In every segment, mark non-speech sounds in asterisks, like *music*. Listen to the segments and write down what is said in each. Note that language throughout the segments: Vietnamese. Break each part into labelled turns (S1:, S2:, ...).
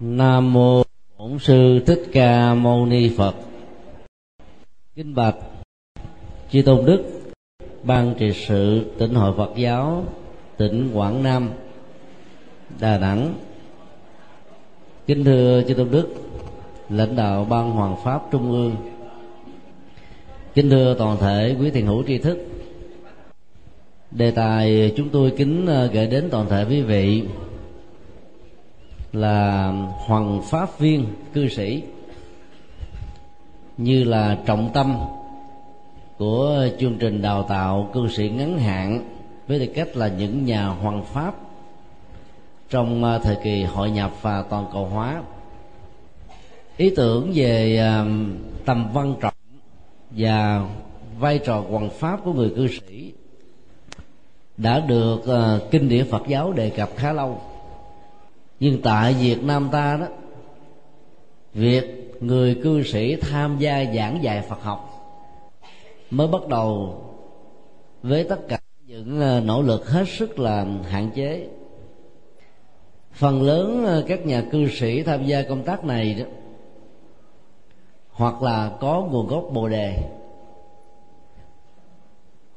S1: nam mô bổn sư thích ca mâu ni phật. Kính bạch chư tôn đức, ban trị sự tỉnh hội phật giáo, tỉnh quảng nam, đà nẵng. Kính thưa chư tôn đức, lãnh đạo ban hoàng pháp trung ương. Kính thưa toàn thể quý thiền hữu tri thức. Đề tài chúng tôi kính ờ, gửi đến toàn thể quý vị là hoàng pháp viên cư sĩ, như là trọng tâm của chương trình đào tạo cư sĩ ngắn hạn, với tư cách là những nhà hoàng pháp trong à, thời kỳ hội nhập và toàn cầu hóa. Ý tưởng về à, tầm văn trọng và vai trò hoàng pháp của người cư sĩ đã được à, kinh điển Phật giáo đề cập khá lâu nhưng tại Việt Nam ta đó, việc người cư sĩ tham gia giảng dạy Phật học mới bắt đầu với tất cả những ờ, nỗ lực hết sức là hạn chế. Phần lớn ờ, các nhà cư sĩ tham gia công tác này đó, hoặc là có nguồn gốc bồ đề,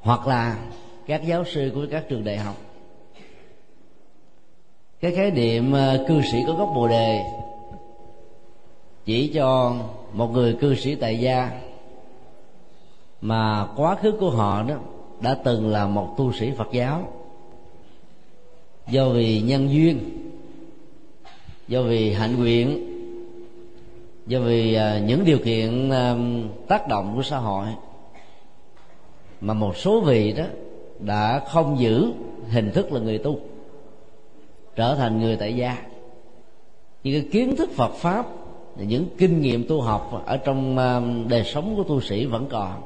S1: hoặc là các giáo sư của các trường đại học cái khái niệm ờ, cư sĩ có gốc bồ đề chỉ cho một người cư sĩ tại gia, mà quá khứ của họ đó đã từng là một tu sĩ Phật giáo. Do vì nhân duyên, do vì hạnh nguyện, do vì ờ, những điều kiện ờ, tác động của xã hội, mà một số vị đó đã không giữ hình thức là người tu trở thành người tại gia. Những cái kiến thức Phật pháp, những kinh nghiệm tu học ở trong à, đời sống của tu sĩ vẫn còn.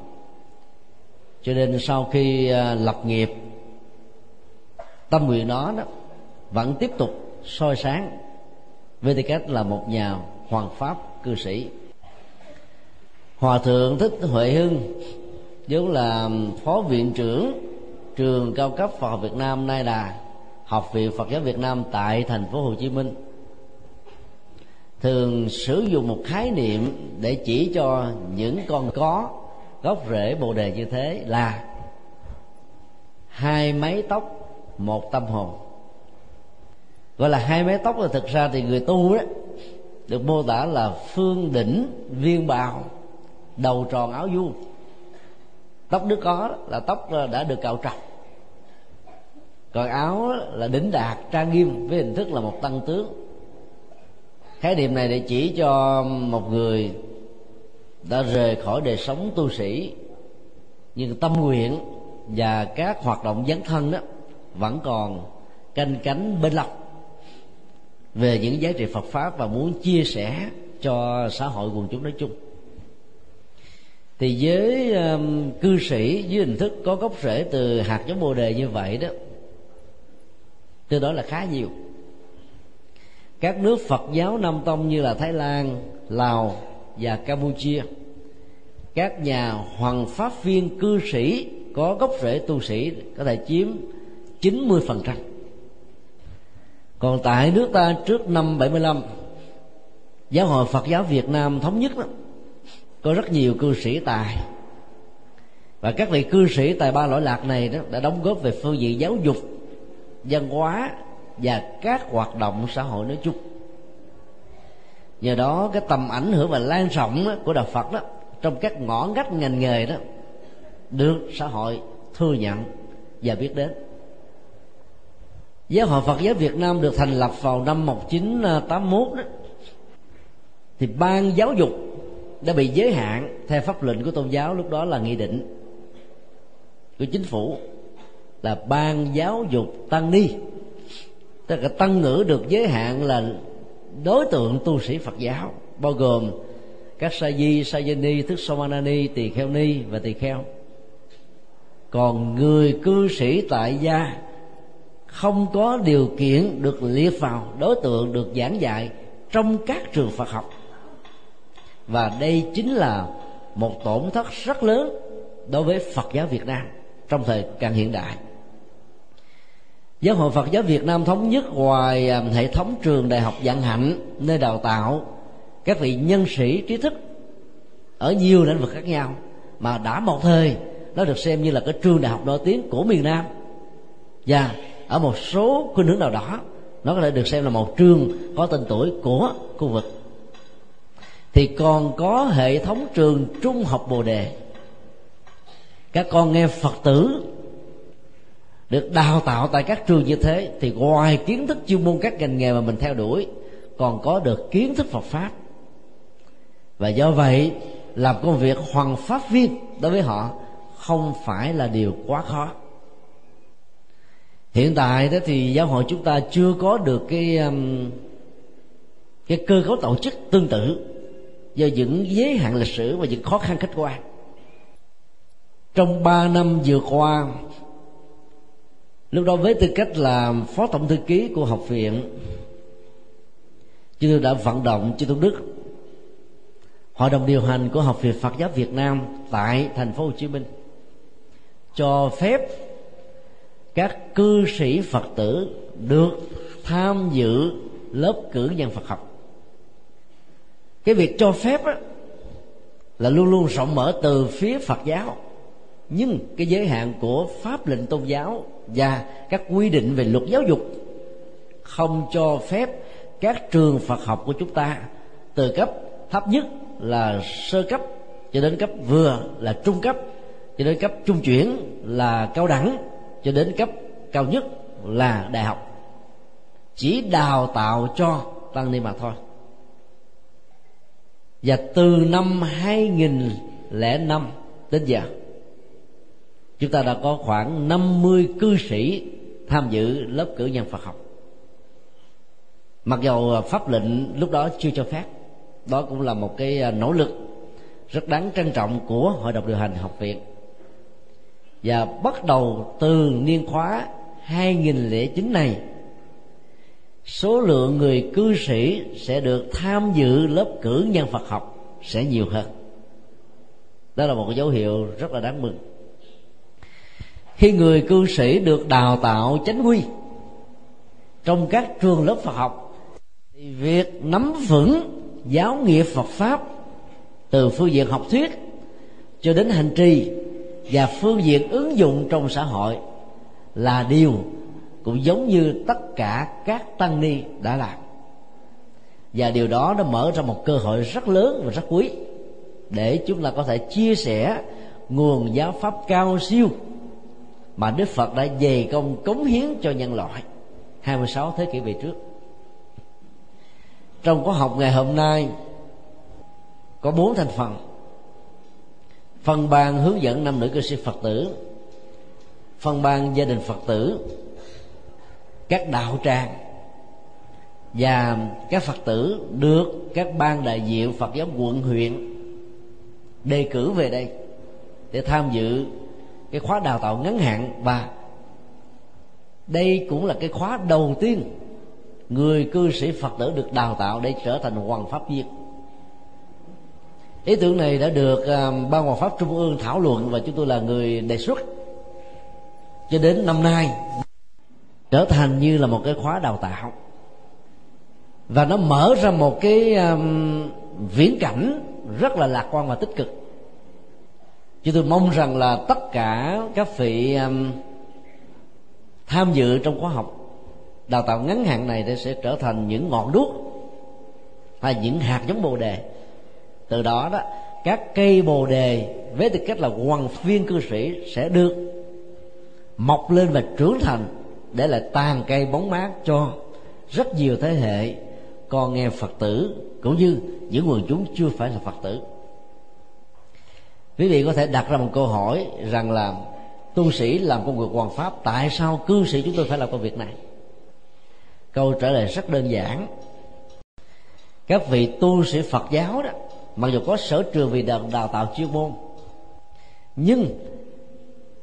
S1: Cho nên sau khi à, lập nghiệp, tâm nguyện đó đó vẫn tiếp tục soi sáng. Với tư cách là một nhà hoàng pháp, cư sĩ. Hòa thượng thích huệ hưng, vốn là, phó viện trưởng trường cao cấp Phật học Việt Nam nay là Học viện Phật giáo Việt Nam tại thành phố Hồ Chí Minh thường sử dụng một khái niệm để chỉ cho những con có gốc rễ bồ đề như thế là hai mái tóc, một tâm hồn. Gọi là hai mái tóc là thực ra thì người tu đó được mô tả là phương đỉnh, viên bào, đầu tròn, áo vuông. Tóc đứa có là tóc đã được cạo trọc còn áo là đỉnh đạt trang nghiêm với hình thức là một tăng tướng. Khái niệm này để chỉ cho một người đã rời khỏi đời sống tu sĩ nhưng tâm nguyện và các hoạt động dấn thân đó vẫn còn canh cánh bên lòng về những giá trị Phật pháp và muốn chia sẻ cho xã hội quần chúng nói chung. Thì với um, cư sĩ với hình thức có gốc rễ từ hạt giống bồ đề như vậy đó tương đối là khá nhiều. Các nước phật giáo nam tông như là thái lan lào và campuchia các nhà hoàng pháp viên cư sĩ có gốc rễ tu sĩ có thể chiếm 90% còn tại nước ta trước năm 75 giáo hội Phật giáo Việt Nam thống nhất đó, có rất nhiều cư sĩ tài. Và các vị cư sĩ tài ba lỗi lạc này đó đã đóng góp về phương diện giáo dục văn hóa và các hoạt động xã hội nói chung. Nhờ đó, cái tầm ảnh hưởng và lan rộng của đạo phật đó, trong các ngõ ngách ngành nghề đó, được xã hội thừa nhận và biết đến. Giáo hội Phật giáo Việt Nam được thành lập vào năm 1981 đó, thì ban giáo dục đã bị giới hạn theo pháp lệnh của tôn giáo, lúc đó là nghị định của chính phủ là ban giáo dục tăng ni. Tức là tăng ngữ được giới hạn là đối tượng tu sĩ phật giáo, bao gồm các sa di sa di ni, thức somanani tỳ kheo ni và tỳ kheo. Còn người cư sĩ tại gia không có điều kiện được liệt vào đối tượng được giảng dạy trong các trường Phật học. Và đây chính là một tổn thất rất lớn đối với Phật giáo Việt Nam trong thời càng hiện đại giáo hội phật giáo việt nam thống nhất ngoài à, hệ thống trường đại học dạng hạnh nơi đào tạo, các vị nhân sĩ trí thức ở nhiều lĩnh vực khác nhau, mà đã một thời, nó được xem như là cái trường đại học nổi tiếng của miền nam. Và ở một số khuynh hướng nào đó, nó có thể được xem là một trường có tên tuổi của khu vực. Thì còn có hệ thống trường trung học bồ đề. Các con nghe phật tử được đào tạo tại các trường như thế thì ngoài kiến thức chuyên môn các ngành nghề mà mình theo đuổi, còn có được kiến thức Phật pháp. Và do vậy, làm công việc hoàng pháp viên đối với họ không phải là điều quá khó. Hiện tại đó thì giáo hội chúng ta chưa có được cái um, cái cơ cấu tổ chức tương tự do những giới hạn lịch sử và những khó khăn khách quan. Trong ba năm vừa qua lúc đó với tư cách là phó tổng thư ký của học viện chúng tôi đã vận động chư tôn đức hội đồng điều hành của học viện Phật giáo Việt Nam tại thành phố Hồ Chí Minh cho phép các cư sĩ Phật tử được tham dự lớp cử nhân Phật học. Cái việc cho phép á, là luôn luôn rộng mở từ phía Phật giáo. Nhưng cái giới hạn của pháp lệnh tôn giáo và các quy định về luật giáo dục không cho phép các trường Phật học của chúng ta từ cấp thấp nhất là sơ cấp cho đến cấp vừa là trung cấp, cho đến cấp trung chuyển là cao đẳng, cho đến cấp cao nhất là đại học. Chỉ đào tạo cho tăng ni mà thôi. Và từ năm 2005 đến giờ chúng ta đã có khoảng 50 cư sĩ tham dự lớp cử nhân Phật học. Mặc dầu pháp lệnh lúc đó chưa cho phép, đó cũng là một cái à, nỗ lực rất đáng trân trọng của hội đồng điều hành học viện. Và bắt đầu từ niên khóa 2009 này, số lượng người cư sĩ sẽ được tham dự lớp cử nhân Phật học sẽ nhiều hơn. Đó là một dấu hiệu rất là đáng mừng khi người cư sĩ được đào tạo chánh quy. Trong các trường lớp Phật học, thì việc nắm vững giáo nghĩa Phật pháp từ phương diện học thuyết cho đến hành trì và phương diện ứng dụng trong xã hội là điều cũng giống như tất cả các tăng ni đã làm. Và điều đó nó mở ra một cơ hội rất lớn và rất quý để chúng ta có thể chia sẻ nguồn giáo pháp cao siêu mà Đức Phật đã dày công cống hiến cho nhân loại 26 thế kỷ về trước. Trong khóa học ngày hôm nay, có bốn thành phần. Phần ban hướng dẫn nam nữ cư sĩ phật tử, phần ban gia đình phật tử, các đạo tràng, và các phật tử được các ban đại diện phật giáo quận huyện đề cử về đây để tham dự cái khóa đào tạo ngắn hạn và đây cũng là cái khóa đầu tiên người cư sĩ phật tử được đào tạo để trở thành hoàng pháp viên. Ý tưởng này đã được à, ban hoàng pháp trung ương thảo luận và chúng tôi là người đề xuất. Cho đến năm nay trở thành như là một cái khóa đào tạo. Và nó mở ra một cái um, viễn cảnh rất là lạc quan và tích cực chúng tôi mong rằng là tất cả các vị um, tham dự trong khóa học đào tạo ngắn hạn này sẽ trở thành những ngọn đuốc hay những hạt giống bồ đề. Từ đó đó các cây bồ đề với tư cách là hoàng viên cư sĩ sẽ được mọc lên và trưởng thành để lại tàn cây bóng mát cho rất nhiều thế hệ con nghe phật tử cũng như những quần chúng chưa phải là phật tử quý vị có thể đặt ra một câu hỏi rằng là tu sĩ làm công việc hoàn pháp tại sao cư sĩ chúng tôi phải làm công việc này? Câu trả lời rất đơn giản. Các vị tu sĩ phật giáo đó mặc dù có sở trường vì đào, đào tạo chuyên môn nhưng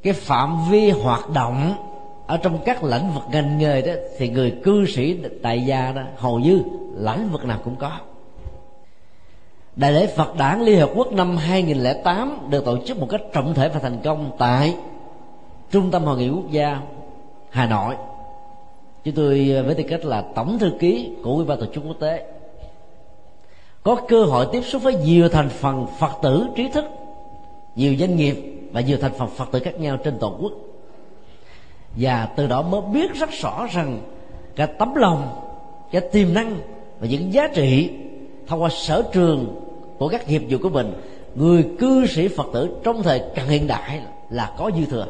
S1: cái phạm vi hoạt động ở trong các lĩnh vực ngành nghề đó thì người cư sĩ tại gia đó hầu như lĩnh vực nào cũng có. Đại lễ Phật đản Liên Hợp Quốc năm 2008 được tổ chức một cách trọng thể và thành công tại Trung tâm Hội nghị Quốc gia Hà Nội. Chúng tôi ờ, với tư cách là tổng thư ký của ủy ban tổ chức quốc tế, có cơ hội tiếp xúc với nhiều thành phần phật tử trí thức, nhiều doanh nghiệp và nhiều thành phần phật tử khác nhau trên toàn quốc. Và từ đó mới biết rất rõ rằng cái tấm lòng cái tiềm năng và những giá trị thông qua sở trường của các nghiệp vụ của mình, người cư sĩ phật tử trong thời cận hiện đại là có dư thừa.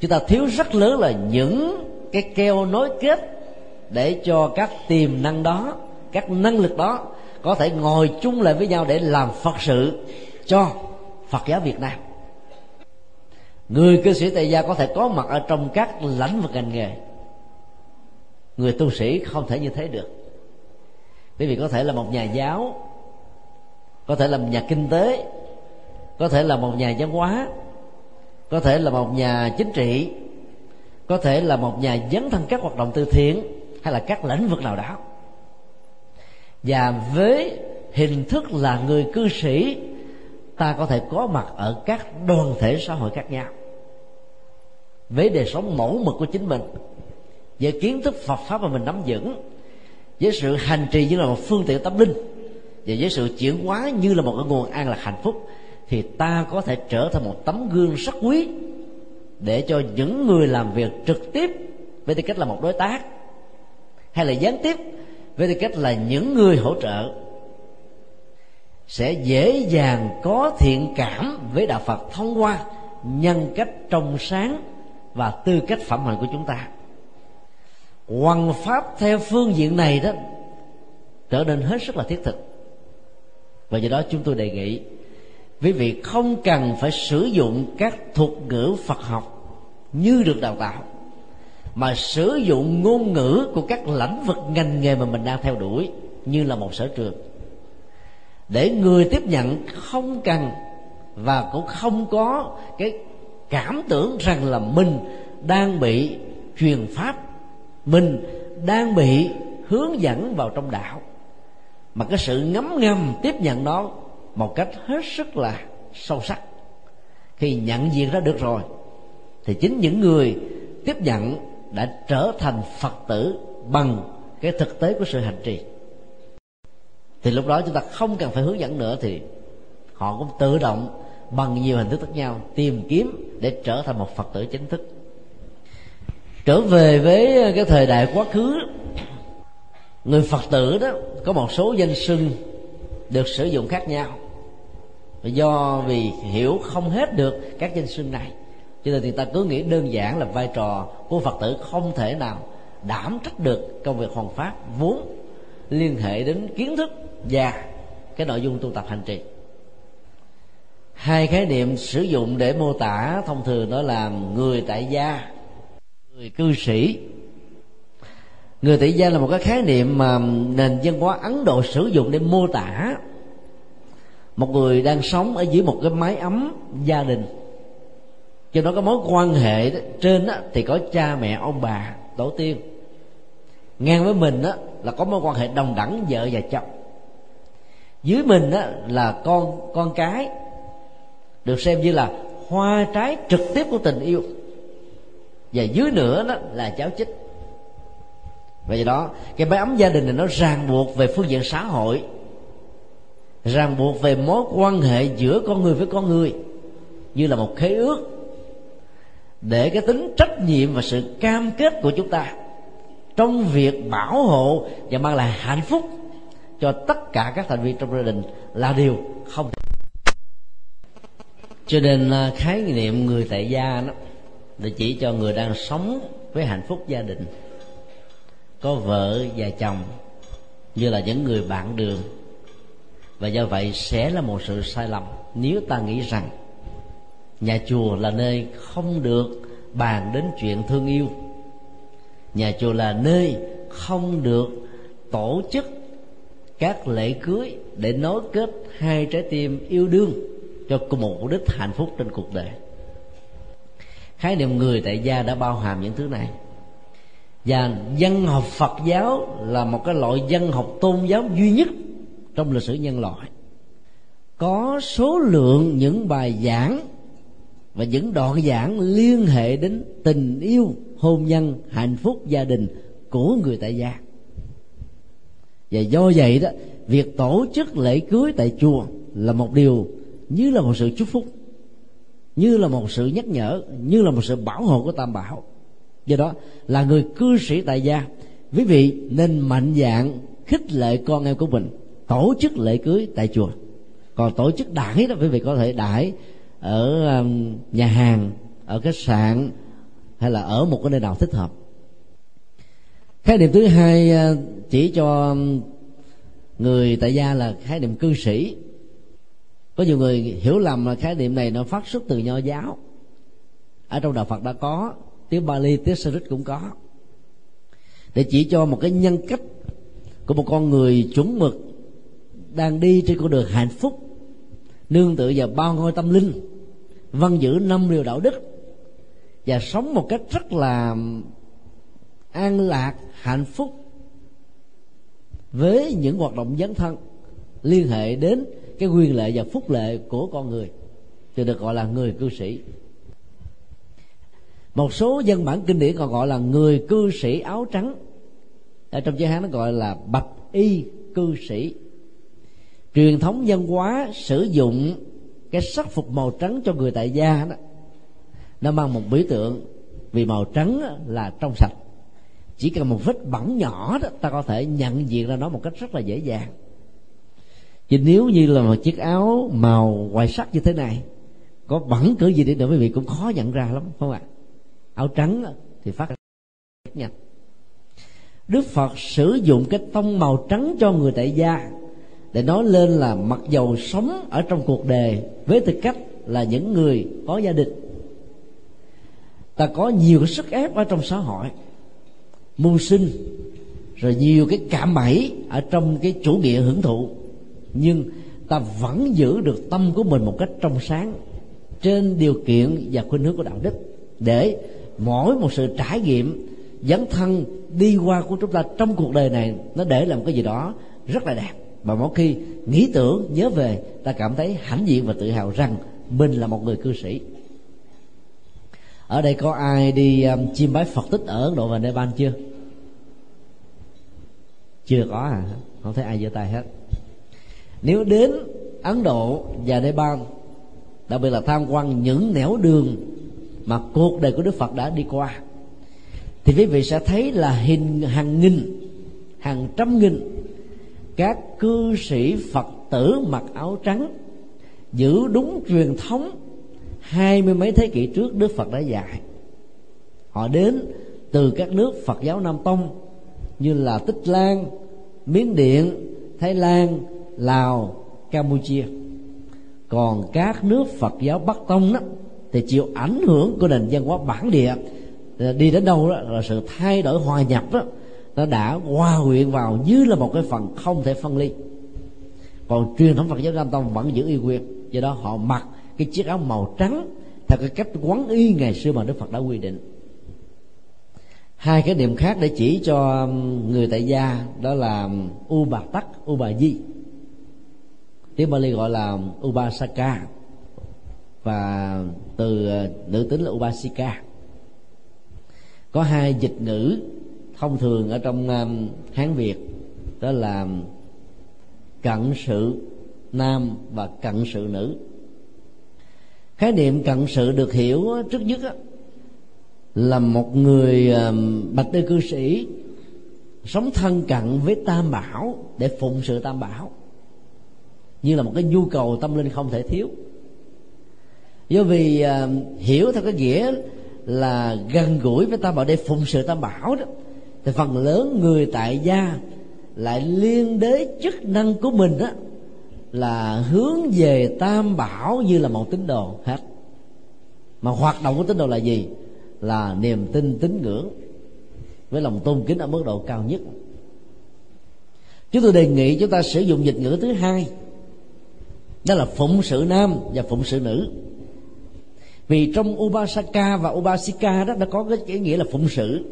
S1: Chúng ta thiếu rất lớn là những cái keo nối kết để cho các tiềm năng đó, các năng lực đó có thể ngồi chung lại với nhau để làm phật sự cho phật giáo việt nam. Người cư sĩ tại gia có thể có mặt ở trong các lãnh vực ngành nghề. Người tu sĩ không thể như thế được. Bởi vì có thể là một nhà giáo có thể là một nhà kinh tế, có thể là một nhà văn hóa, có thể là một nhà chính trị, có thể là một nhà dấn thân các hoạt động từ thiện hay là các lĩnh vực nào đó. Và với hình thức là người cư sĩ, ta có thể có mặt ở các đoàn thể xã hội khác nhau. Với đời sống mẫu mực của chính mình, với kiến thức Phật pháp mà mình nắm vững, với sự hành trì như là một phương tiện tâm linh và với sự chuyển hóa như là một cái nguồn an lạc hạnh phúc, thì ta có thể trở thành một tấm gương rất quý để cho những người làm việc trực tiếp với tư cách là một đối tác, hay là gián tiếp với tư cách là những người hỗ trợ, sẽ dễ dàng có thiện cảm với đạo Phật thông qua nhân cách trong sáng và tư cách phẩm hạnh của chúng ta. Hoằng pháp theo phương diện này đó, trở nên hết sức là thiết thực và do đó chúng tôi đề nghị quý vị không cần phải sử dụng các thuật ngữ phật học như được đào tạo, mà sử dụng ngôn ngữ của các lĩnh vực ngành nghề mà mình đang theo đuổi như là một sở trường. Để người tiếp nhận không cần và cũng không có cái cảm tưởng rằng là mình đang bị truyền pháp, mình đang bị hướng dẫn vào trong đạo mà cái sự ngấm ngầm tiếp nhận nó một cách hết sức là sâu sắc. Khi nhận diện ra được rồi, thì chính những người tiếp nhận đã trở thành phật tử bằng cái thực tế của sự hành trì. Thì lúc đó chúng ta không cần phải hướng dẫn nữa thì họ cũng tự động bằng nhiều hình thức khác nhau tìm kiếm để trở thành một phật tử chính thức. Trở về với cái thời đại quá khứ người phật tử đó, có một số danh xưng được sử dụng khác nhau. Do vì hiểu không hết được các danh xưng này, cho nên thì ta cứ nghĩ đơn giản là vai trò của phật tử không thể nào đảm trách được công việc hoàn pháp, vốn liên hệ đến kiến thức và cái nội dung tu tập hành trì. Hai khái niệm sử dụng để mô tả thông thường đó là người tại gia, người cư sĩ người tỷ gia là một cái khái niệm mà nền văn hóa ấn độ sử dụng để mô tả. Một người đang sống ở dưới một cái mái ấm gia đình. Cho nó có mối quan hệ đó, trên đó, thì có cha mẹ ông bà tổ tiên. Ngang với mình đó, là có mối quan hệ đồng đẳng vợ và chồng. Dưới mình đó, là con con cái được xem như là hoa trái trực tiếp của tình yêu. Và dưới nữa đó là cháu chích và do đó, cái máy ấm gia đình này nó ràng buộc về phương diện xã hội, ràng buộc về mối quan hệ giữa con người với con người, như là một khế ước để cái tính trách nhiệm và sự cam kết của chúng ta trong việc bảo hộ và mang lại hạnh phúc cho tất cả các thành viên trong gia đình là điều không thể. Cho nên à, khái niệm người tại gia đó để chỉ cho người đang sống với hạnh phúc gia đình có vợ và chồng như là những người bạn đường. Và do vậy sẽ là một sự sai lầm nếu ta nghĩ rằng nhà chùa là nơi không được bàn đến chuyện thương yêu. Nhà chùa là nơi không được tổ chức các lễ cưới để nối kết hai trái tim yêu đương cho cùng một mục đích hạnh phúc trên cuộc đời. Khái niệm người tại gia đã bao hàm những thứ này và dân học phật giáo là một cái loại dân học tôn giáo duy nhất trong lịch sử nhân loại. Có số lượng những bài giảng và những đoạn giảng liên hệ đến tình yêu, hôn nhân, hạnh phúc gia đình của người tại gia. Và do vậy đó, việc tổ chức lễ cưới tại chùa là một điều như là một sự chúc phúc, như là một sự nhắc nhở, như là một sự bảo hộ của tam bảo do đó, là người cư sĩ tại gia, quý vị nên mạnh dạng khích lệ con em của mình, tổ chức lễ cưới tại chùa. Còn tổ chức đãi đó, quý vị có thể đãi ở um, nhà hàng, ở khách sạn, hay là ở một cái nơi nào thích hợp. Khái niệm thứ hai uh, chỉ cho um, người tại gia là khái niệm cư sĩ. Có nhiều người hiểu lầm là khái niệm này nó phát xuất từ nho giáo. Ở trong đạo phật đã có tiếng bali, tiếng sanskrit cũng có. Để chỉ cho một cái nhân cách của một con người chuẩn mực đang đi trên con đường hạnh phúc, nương tựa vào bao ngôi tâm linh, văn giữ năm điều đạo đức, và sống một cách rất là an lạc, hạnh phúc với những hoạt động dấn thân liên hệ đến cái quyền lệ và phúc lệ của con người, thì được gọi là người cư sĩ một số dân bản kinh điển còn gọi là người cư sĩ áo trắng. Ở trong chữ hán nó gọi là bạch y cư sĩ. Truyền thống văn hóa sử dụng cái sắc phục màu trắng cho người tại gia đó, nó mang một biểu tượng vì màu trắng là trong sạch. Chỉ cần một vết bẩn nhỏ đó, ta có thể nhận diện ra nó một cách rất là dễ dàng. Chứ nếu như là một chiếc áo màu hoài sắc như thế này, có bẩn cỡ gì đi nữa quý vị cũng khó nhận ra lắm không ạ? à? Áo trắng thì phát rất nhanh đức phật sử dụng cái tông màu trắng cho người tại gia để nói lên là mặc dầu sống ở trong cuộc đời, với tư cách là những người có gia đình, ta có nhiều cái sức ép ở trong xã hội, mưu sinh, rồi nhiều cái cảm bẫy ở trong cái chủ nghĩa hưởng thụ. Nhưng ta vẫn giữ được tâm của mình một cách trong sáng, trên điều kiện và khuynh hướng của đạo đức, để mỗi một sự trải nghiệm dấn thân đi qua của chúng ta trong cuộc đời này nó để làm cái gì đó rất là đẹp. Và mỗi khi nghĩ tưởng nhớ về ta cảm thấy hãnh diện và tự hào rằng mình là một người cư sĩ. Ở đây có ai đi um, chiêm bái phật tích ở ấn độ và nepal chưa? Chưa có à không thấy ai giơ tay hết. Nếu đến ấn độ và nepal đặc biệt là tham quan những nẻo đường mà cuộc đời của đức phật đã đi qua. Thì quý vị sẽ thấy là hình hàng nghìn, hàng trăm nghìn các cư sĩ phật tử mặc áo trắng giữ đúng truyền thống hai mươi mấy thế kỷ trước đức phật đã dạy. Họ đến từ các nước phật giáo nam tông như là tích lan, miến điện, thái lan, lào, campuchia. Còn các nước phật giáo bắc tông đó thì chịu ảnh hưởng của nền văn hóa bản địa. Đi đến đâu đó là sự thay đổi hòa nhập đó, nó đã hòa quyện vào như là một cái phần không thể phân ly. Còn truyền thống Phật giáo Nam Tông vẫn giữ y quyền do đó họ mặc cái chiếc áo màu trắng theo cái cách quán y ngày xưa mà Đức Phật đã quy định. Hai cái điểm khác để chỉ cho um, người tại gia đó là um, u bà tắc, u bà di. Tiếng Bali gọi là um, Ubasaka và từ ờ, nữ tính là Upasika có hai dịch ngữ thông thường ở trong um, hán việt đó là cận sự nam và cận sự nữ. Khái niệm cận sự được hiểu trước nhất là một người bạch tư cư sĩ sống thân cận với tam bảo để phụng sự tam bảo như là một cái nhu cầu tâm linh không thể thiếu do vì uh, hiểu theo cái nghĩa là gần gũi với tam bảo để phụng sự tam bảo đó thì phần lớn người tại gia lại liên đế chức năng của mình đó là hướng về tam bảo như là một tín đồ hết. Mà hoạt động của tín đồ là gì? Là niềm tin tín ngưỡng với lòng tôn kính ở mức độ cao nhất. Chúng tôi đề nghị chúng ta sử dụng dịch ngữ thứ hai đó là phụng sự nam và phụng sự nữ vì trong Upasaka và Upasika đó đã có cái nghĩa là phụng sự.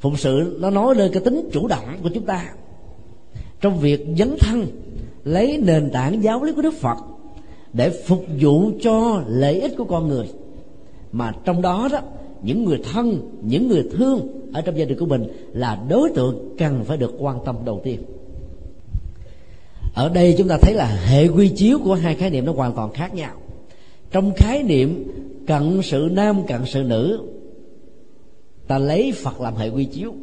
S1: Phụng sự nó nói lên cái tính chủ động của chúng ta. Trong việc dấn thân, lấy nền tảng giáo lý của Đức Phật để phục vụ cho lợi ích của con người. Mà trong đó đó, những người thân, những người thương ở trong gia đình của mình là đối tượng cần phải được quan tâm đầu tiên. Ở đây chúng ta thấy là hệ quy chiếu của hai khái niệm nó hoàn toàn khác nhau trong khái niệm, cận sự nam, cận sự nữ, ta lấy phật làm hệ quy chiếu.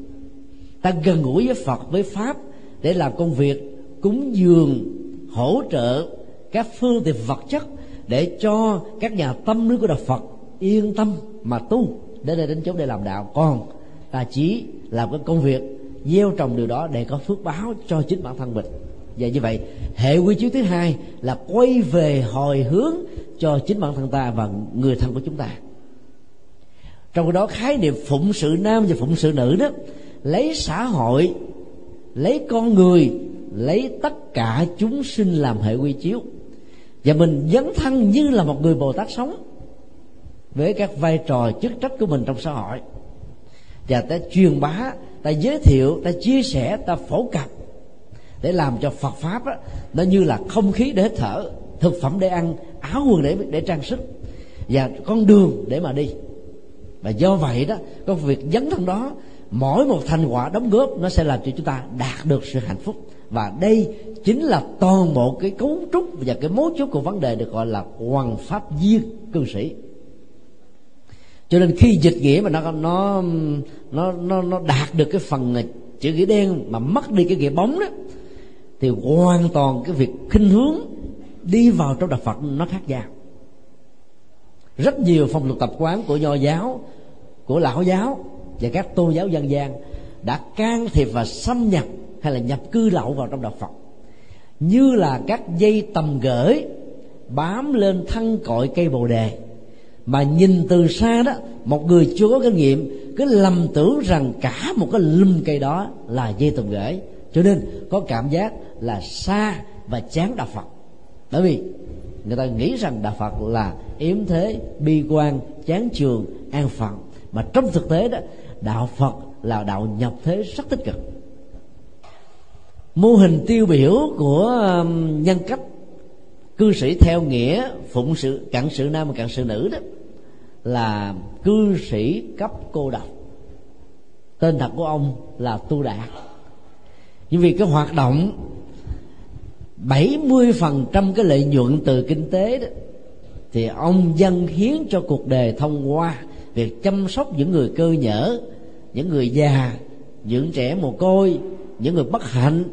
S1: Ta gần gũi với phật, với pháp để làm công việc cúng dường, hỗ trợ các phương tiện vật chất để cho các nhà tâm lý của đạo phật yên tâm mà tu đến đây đến chỗ để làm đạo. Còn ta chỉ làm cái công việc gieo trồng điều đó để có phước báo cho chính bản thân mình và như vậy, hệ quy chiếu thứ hai là quay về hồi hướng cho chính bản thân ta và người thân của chúng ta. Trong đó, khái niệm phụng sự nam và phụng sự nữ đó, lấy xã hội, lấy con người, lấy tất cả chúng sinh làm hệ quy chiếu. Và mình dấn thân như là một người bồ tát sống, với các vai trò chức trách của mình trong xã hội. Và ta truyền bá, ta giới thiệu, ta chia sẻ, ta phổ cập để làm cho Phật pháp đó, nó như là không khí để thở thực phẩm để ăn áo quần để để trang sức và con đường để mà đi. Và do vậy đó công việc dấn thân đó mỗi một thành quả đóng góp nó sẽ làm cho chúng ta đạt được sự hạnh phúc. Và đây chính là toàn bộ cái cấu trúc và cái mấu chốt của vấn đề được gọi là hoàng pháp viên cư sĩ. Cho nên khi dịch nghĩa mà nó nó nó nó nó đạt được cái phần chữ nghĩa đen mà mất đi cái nghĩa bóng đó thì hoàn toàn cái việc khinh hướng đi vào trong đạo Phật nó khác nhau. Rất nhiều phong tục tập quán của nho giáo, của lão giáo và các tôn giáo dân gian đã can thiệp và xâm nhập hay là nhập cư lậu vào trong đạo Phật. Như là các dây tầm gửi bám lên thân cội cây bồ đề. Mà nhìn từ xa đó, một người chưa có kinh nghiệm cứ lầm tưởng rằng cả một cái lùm cây đó là dây tầm gửi cho nên có cảm giác là xa và chán đạo phật. Bởi vì người ta nghĩ rằng đạo phật là yếm thế, bi quan, chán trường an phận. Mà trong thực tế đó, đạo phật là đạo nhập thế rất tích cực. Mô hình tiêu biểu của um, nhân cách cư sĩ theo nghĩa phụng sự cận sự nam và cận sự nữ đó là cư sĩ cấp cô độc. Tên thật của ông là tu đạt nhưng vì cái hoạt động 70% cái lợi nhuận từ kinh tế đó, thì ông dân hiến cho cuộc đời thông qua việc chăm sóc những người cơ nhở, những người già, những trẻ mồ côi, những người bất hạnh,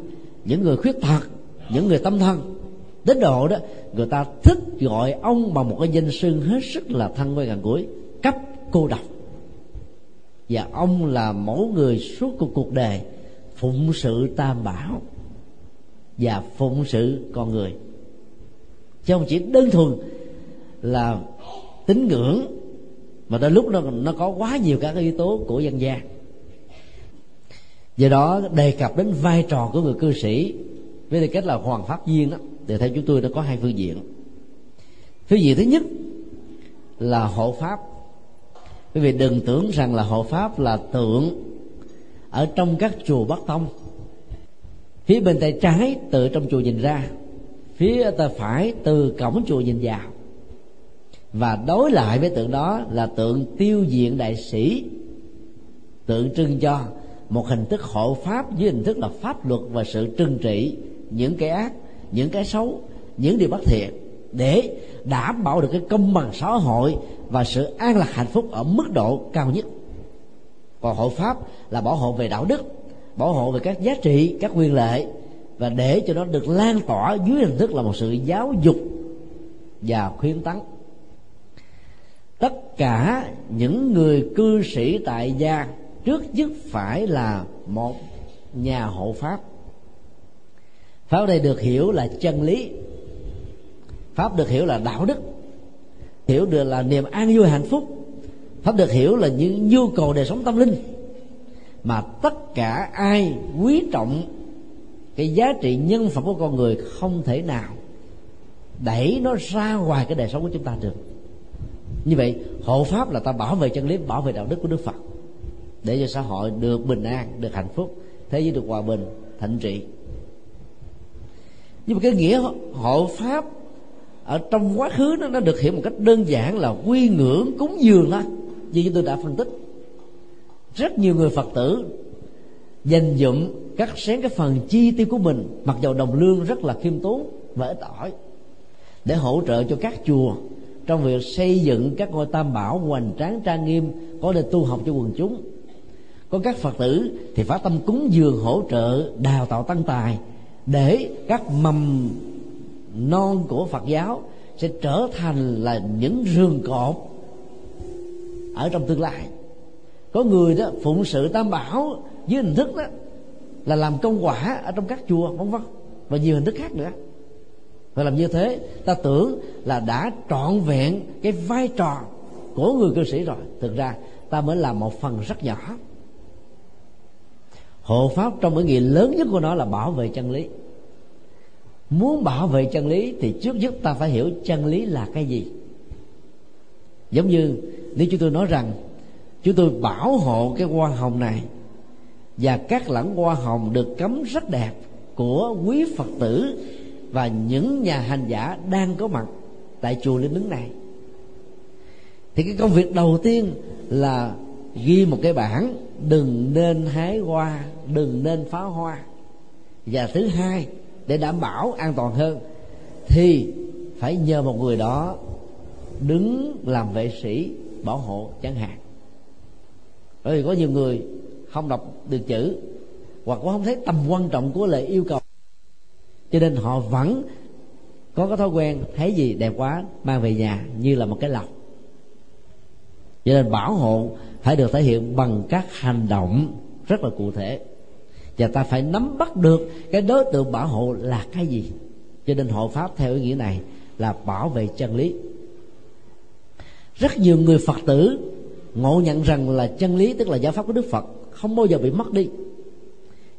S1: những người khuyết tật, những người tâm thân đến độ đó, người ta thích gọi ông bằng một cái danh xưng hết sức là thân quen gần gũi, cấp cô độc. Và ông là mẫu người suốt cuộc cuộc đời phụng sự tam bảo và phụng sự con người. Chứ không chỉ đơn thuần là tín ngưỡng, mà đôi lúc nó nó có quá nhiều các yếu tố của dân gian. Do đó đề cập đến vai trò của người cư sĩ, với tư cách là hoàng pháp viên đó, thì theo chúng tôi nó có hai phương diện. Phương diện thứ nhất là hộ pháp. Quý vị đừng tưởng rằng là hộ pháp là tượng ở trong các chùa bắc tông. Phía bên tay trái từ trong chùa nhìn ra, phía tay phải từ cổng chùa nhìn vào. Và đối lại với tượng đó là tượng tiêu diện đại sĩ, tượng trưng cho một hình thức hộ pháp với hình thức là pháp luật và sự trừng trị những cái ác, những cái xấu, những điều bất thiện để đảm bảo được cái công bằng xã hội và sự an lạc hạnh phúc ở mức độ cao nhất còn hộ pháp là bảo hộ về đạo đức, bảo hộ về các giá trị, các quyền lệ, và để cho nó được lan tỏa dưới hình thức là một sự giáo dục và khuyến tấn. Tất cả những người cư sĩ tại gia trước nhất phải là một nhà hộ pháp. Pháp đây được hiểu là chân lý. Pháp được hiểu là đạo đức. Hiểu được là niềm an vui hạnh phúc pháp được hiểu là những nhu cầu đời sống tâm linh. Mà tất cả ai quý trọng cái giá trị nhân phẩm của con người không thể nào đẩy nó ra ngoài cái đời sống của chúng ta được. Như vậy hộ pháp là ta bảo vệ chân lý bảo vệ đạo đức của đức phật để cho xã hội được bình an được hạnh phúc thế giới được hòa bình thịnh trị. Nhưng mà cái nghĩa hộ pháp ở trong quá khứ nó, nó được hiểu một cách đơn giản là quy ngưỡng cúng dường thôi như chúng tôi đã phân tích. Rất nhiều người phật tử dành dụng cắt xén cái phần chi tiêu của mình, mặc dầu đồng lương rất là khiêm tốn và ít ỏi, để hỗ trợ cho các chùa trong việc xây dựng các ngôi tam bảo hoành tráng trang nghiêm, có để tu học cho quần chúng. Có các phật tử thì phát tâm cúng dường hỗ trợ, đào tạo tăng tài, để các mầm non của phật giáo sẽ trở thành là những rường cột ở trong tương lai. Có người đó phụng sự tam bảo dưới hình thức đó là làm công quả ở trong các chùa, vân vân, và nhiều hình thức khác nữa. Và làm như thế, ta tưởng là đã trọn vẹn cái vai trò của người cư sĩ rồi. Thực ra, ta mới làm một phần rất nhỏ. Hộ pháp trong ý nghĩa lớn nhất của nó là bảo vệ chân lý. Muốn bảo vệ chân lý thì trước nhất ta phải hiểu chân lý là cái gì. Giống như nếu chúng tôi nói rằng chúng tôi bảo hộ cái hoa hồng này và các lẵng hoa hồng được cấm rất đẹp của quý phật tử và những nhà hành giả đang có mặt tại chùa linh ứng này, thì cái công việc đầu tiên là ghi một cái bảng đừng nên hái hoa, đừng nên phá hoa. Và thứ hai, để đảm bảo an toàn hơn, thì phải nhờ một người đó đứng làm vệ sĩ bảo hộ chẳng hạn. Bởi vì có nhiều người không đọc được chữ hoặc cũng không thấy tầm quan trọng của lời yêu cầu. Cho nên họ vẫn có cái thói quen thấy gì đẹp quá mang về nhà như là một cái lọc. Cho nên bảo hộ phải được thể hiện bằng các hành động rất là cụ thể. Và ta phải nắm bắt được cái đối tượng bảo hộ là cái gì. Cho nên hộ pháp theo ý nghĩa này là bảo vệ chân lý rất nhiều người phật tử ngộ nhận rằng là chân lý, tức là giáo pháp của đức phật, không bao giờ bị mất đi.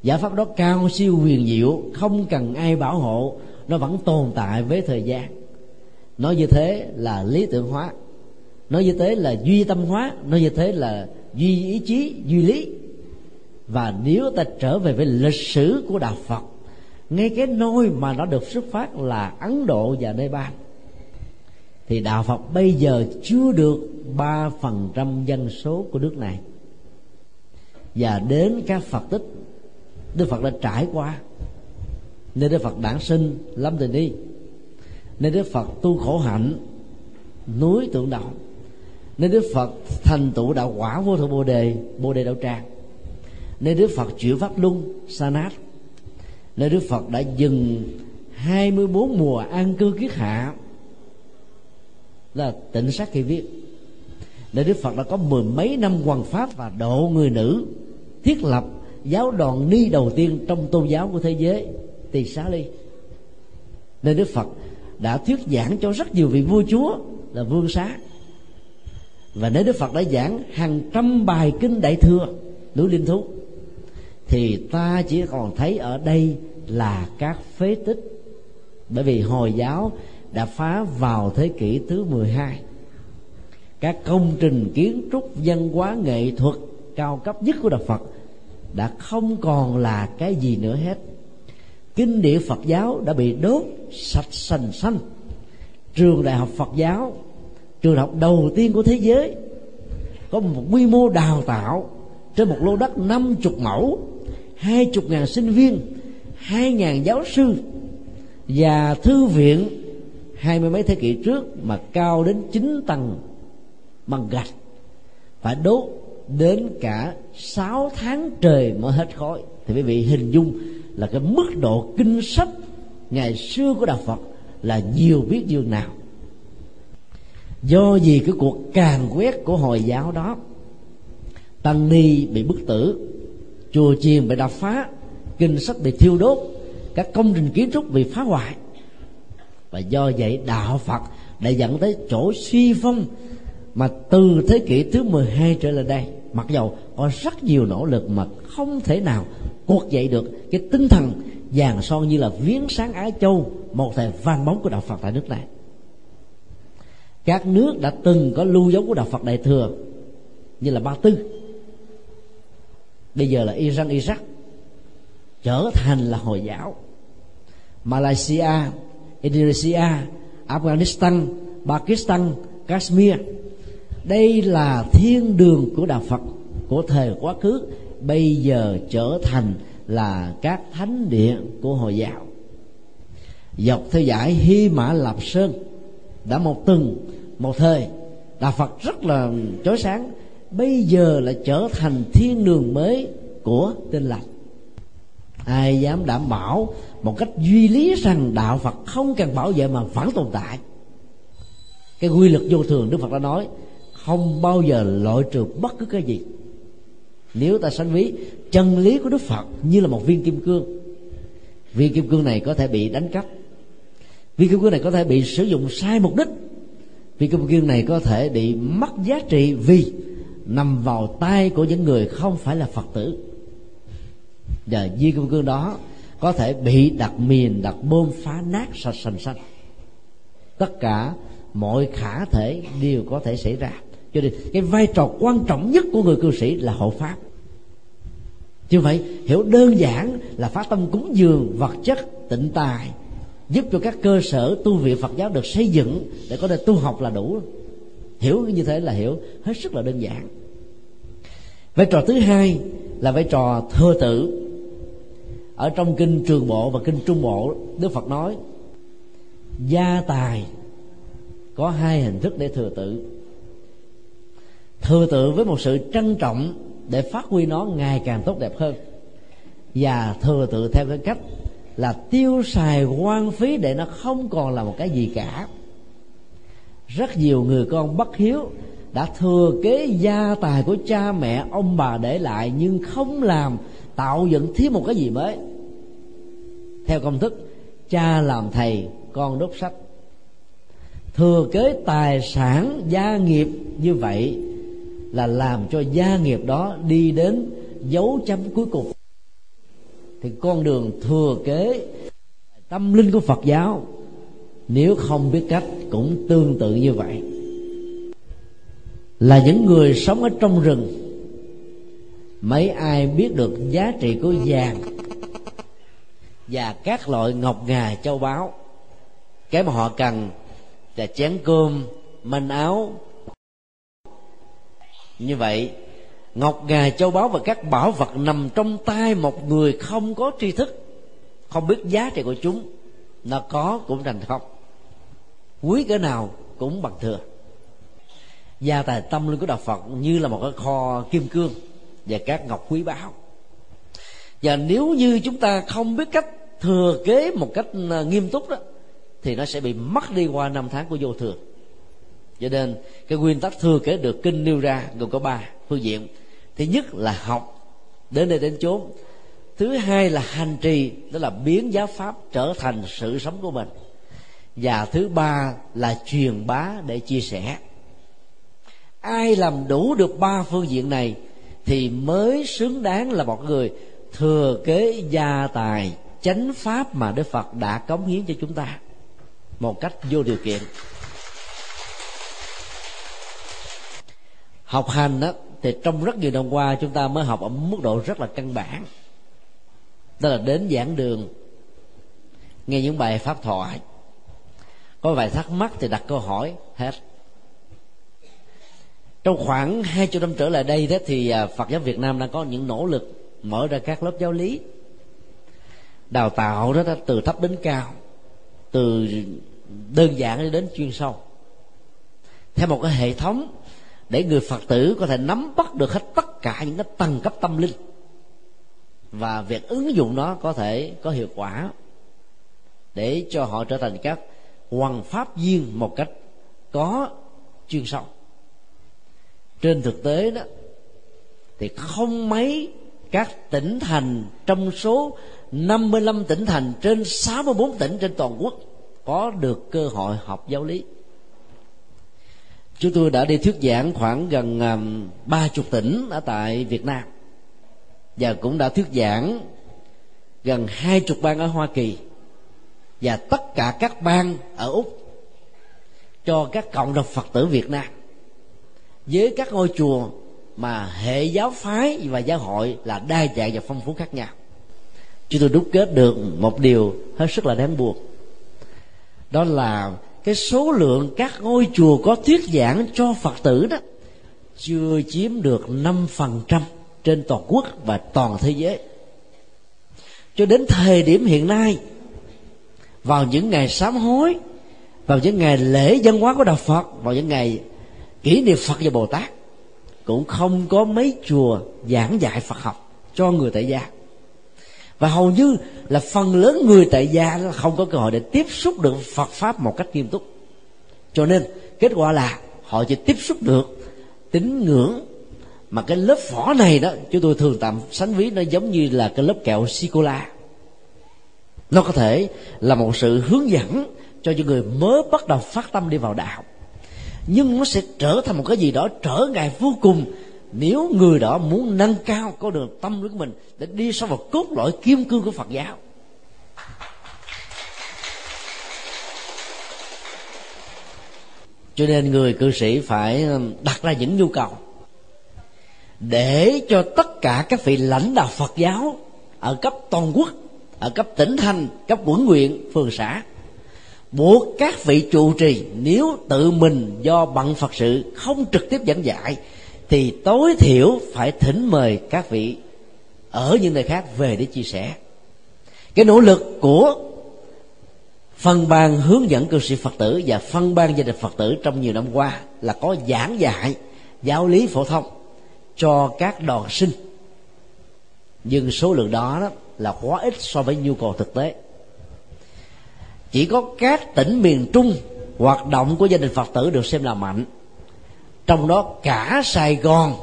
S1: Giải pháp đó cao siêu huyền diệu, không cần ai bảo hộ, nó vẫn tồn tại với thời gian. Nói như thế là lý tưởng hóa. Nói như thế là duy tâm hóa. Nói như thế là duy ý chí, duy lý. Và nếu ta trở về với lịch sử của đạo phật, ngay cái nôi mà nó được xuất phát là ấn độ và nepal thì đạo phật bây giờ chưa được ba phần trăm dân số của nước này. Và đến các phật tích, đức phật đã trải qua. Nên đức phật đản sinh lâm từ đi. Nên đức phật tu khổ hạnh, núi tượng đạo. Nên đức phật thành tựu đạo quả vô thượng bồ đề bồ đề đạo tràng. Nên đức phật chuyển pháp luân, sa nát. Nên đức phật đã dừng 24 mùa an cư kiết hạ là tịnh sát khi viết. Để đức phật đã có mười mấy năm hoàng pháp và độ người nữ, thiết lập giáo đoàn ni đầu tiên trong tôn giáo của thế giới, tỳ xá ly. Nên đức phật đã thuyết giảng cho rất nhiều vị vua chúa là vương xá. Và nếu đức phật đã giảng hàng trăm bài kinh đại thừa núi linh thú, thì ta chỉ còn thấy ở đây là các phế tích. Bởi vì hồi giáo đã phá vào thế kỷ thứ 12 các công trình kiến trúc văn hóa nghệ thuật cao cấp nhất của đạo Phật đã không còn là cái gì nữa hết. Kinh điển phật giáo đã bị đốt sạch sành xanh. Trường đại học phật giáo, trường học đầu tiên của thế giới, có một quy mô đào tạo trên một lô đất năm chục mẫu, hai chục ngàn sinh viên, hai ngàn giáo sư và thư viện hai mươi mấy thế kỷ trước mà cao đến chín tầng bằng gạch, phải đốt đến cả 6 tháng trời mới hết khói. Thì quý vị hình dung là cái mức độ kinh sách ngày xưa của đạo Phật là nhiều biết dương nào. Do gì cái cuộc càn quét của hồi giáo đó, tăng ni bị bức tử, chùa chiền bị đập phá, kinh sách bị thiêu đốt, các công trình kiến trúc bị phá hoại và do vậy đạo Phật đã dẫn tới chỗ suy phong mà từ thế kỷ thứ 12 trở lại đây. Mặc dầu có rất nhiều nỗ lực mà không thể nào cuộc dậy được, cái tinh thần vàng son như là viếng sáng Á Châu, một thời vang bóng của đạo Phật tại nước này. Các nước đã từng có lưu dấu của đạo Phật Đại thừa như là Ba Tư. Bây giờ là Iran, Iraq, trở thành là hồi giáo. Malaysia Indonesia, afghanistan, pakistan, kashmir. Đây là thiên đường của đạo phật, của thời quá khứ, bây giờ trở thành là các thánh địa của hồi giáo. Dọc theo dải hy mã lạp sơn, đã một từng một thời, đạo phật rất là chói sáng, bây giờ là trở thành thiên đường mới của tinh lành. Ai dám đảm bảo một cách duy lý rằng đạo phật không cần bảo vệ mà vẫn tồn tại. Cái quy luật vô thường đức phật đã nói, không bao giờ loại trừ bất cứ cái gì. Nếu ta sánh ví, chân lý của đức phật như là một viên kim cương. Viên kim cương này có thể bị đánh cắp. Viên kim cương này có thể bị sử dụng sai mục đích. Viên kim cương này có thể bị mất giá trị vì nằm vào tay của những người không phải là phật tử. Và viên kim cương đó có thể bị đặt miền đặt bom phá nát sạch, sành xanh tất cả mọi khả thể đều có thể xảy ra. Cho nên cái vai trò quan trọng nhất của người cư sĩ là hộ pháp. Như vậy hiểu đơn giản là phát tâm cúng dường, vật chất, tịnh tài, giúp cho các cơ sở tu viện Phật giáo được xây dựng để có thể tu học là đủ. Hiểu như thế là hiểu, hết sức là đơn giản. Vai trò thứ hai là vai trò thừa tự ở trong kinh trường bộ và kinh trung bộ, đức phật nói, gia tài có hai hình thức để thừa tự. Thừa tự với một sự trân trọng để phát huy nó ngày càng tốt đẹp hơn. Và thừa tự theo cái cách là tiêu xài quan phí để nó không còn là một cái gì cả. Rất nhiều người con bất hiếu đã thừa kế gia tài của cha mẹ, ông bà để lại nhưng không làm tạo dựng thêm một cái gì mới. Theo công thức, cha làm thầy, con đốt sách. Thừa kế tài sản gia nghiệp như vậy là làm cho gia nghiệp đó đi đến dấu chấm cuối cùng. Thì con đường thừa kế tâm linh của phật giáo, nếu không biết cách cũng tương tự như vậy. Là những người sống ở trong rừng mấy ai biết được giá trị của vàng và các loại ngọc ngà châu báu. Cái mà họ cần là chén cơm, manh áo. Như vậy, ngọc ngà châu báu và các bảo vật nằm trong tay một người không có tri thức, không biết giá trị của chúng, nó có cũng thành không. Quý cỡ nào cũng bằng thừa. Gia tài tâm linh của đạo phật như là một cái kho kim cương và các ngọc quý báu và nếu như chúng ta không biết cách thừa kế một cách à, nghiêm túc đó, thì nó sẽ bị mất đi qua năm tháng của vô thường. Cho nên, cái nguyên tắc thừa kế được kinh nêu ra gồm có ba phương diện. Thứ nhất là học, đến đây đến chốn. Thứ hai là hành trì, đó là biến giáo pháp trở thành sự sống của mình. Và thứ ba là truyền bá để chia sẻ. Ai làm đủ được ba phương diện này thì mới xứng đáng là một người thừa kế gia tài, chánh pháp mà đức phật đã cống hiến cho chúng ta. Một cách vô điều kiện. Học hành đó thì trong rất nhiều năm qua chúng ta mới học ở mức độ rất là căn bản. Đó là đến giảng đường, nghe những bài pháp thoại. Có vài thắc mắc thì đặt câu hỏi hết trong khoảng hai chục năm trở lại đây đó thì à, Phật giáo Việt Nam đã có những nỗ lực mở ra các lớp giáo lý đào tạo đó, đó từ thấp đến cao từ đơn giản đến chuyên sâu theo một cái hệ thống để người phật tử có thể nắm bắt được hết tất cả những cái tầng cấp tâm linh và việc ứng dụng nó có thể có hiệu quả để cho họ trở thành các hoàng pháp viên một cách có chuyên sâu trên thực tế đó, thì không mấy các tỉnh thành trong số 55 tỉnh thành trên 64 tỉnh trên toàn quốc có được cơ hội học giáo lý. Chúng tôi đã đi thuyết giảng khoảng gần à, ba chục tỉnh ở tại Việt Nam và cũng đã thuyết giảng gần hai chục bang ở Hoa Kỳ và tất cả các bang ở Úc cho các cộng đồng Phật tử Việt Nam với các ngôi chùa mà hệ giáo phái và giáo hội là đa dạng và phong phú khác nhau. Chúng tôi đúc kết được một điều hết sức là đáng buồn. Đó là cái số lượng các ngôi chùa có thuyết giảng cho phật tử đó chưa chiếm được 5% trên toàn quốc và toàn thế giới. Cho đến thời điểm hiện nay, vào những ngày sám hối, vào những ngày lễ dân hóa của đạo phật, vào những ngày kỷ niệm phật và bồ tát cũng không có mấy chùa giảng dạy phật học cho người tại gia. Và hầu như là phần lớn người tại gia không có cơ hội để tiếp xúc được phật pháp một cách nghiêm túc. Cho nên, kết quả là họ chỉ tiếp xúc được tín ngưỡng. Mà cái lớp vỏ này đó, chúng tôi thường tạm sánh ví nó giống như là cái lớp kẹo sô cô la nó có thể là một sự hướng dẫn cho những người mới bắt đầu phát tâm đi vào đạo nhưng nó sẽ trở thành một cái gì đó trở ngại vô cùng nếu người đó muốn nâng cao con đường tâm của mình để đi sâu vào cốt lõi kim cương của phật giáo. Cho nên người cư sĩ phải um, đặt ra những nhu cầu để cho tất cả các vị lãnh đạo phật giáo ở cấp toàn quốc, ở cấp tỉnh thành, cấp quận huyện, phường xã buộc các vị trụ trì nếu tự mình do bận phật sự không trực tiếp giảng dạy thì tối thiểu phải thỉnh mời các vị ở những nơi khác về để chia sẻ. Cái nỗ lực của phân ban hướng dẫn cư sĩ phật tử và phân ban gia đình phật tử trong nhiều năm qua là có giảng dạy giáo lý phổ thông cho các đoàn sinh. Nhưng số lượng đó, đó là quá ít so với nhu cầu thực tế chỉ có các tỉnh miền trung hoạt động của gia đình phật tử được xem là mạnh. Trong đó cả sài gòn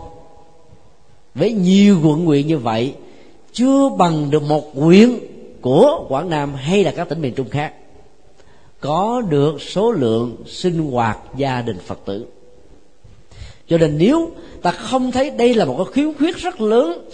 S1: với nhiều quận huyện như vậy chưa bằng được một huyện của quảng nam hay là các tỉnh miền trung khác. Có được số lượng sinh hoạt gia đình phật tử. Cho nên nếu ta không thấy đây là một cái khiếm khuyết rất lớn,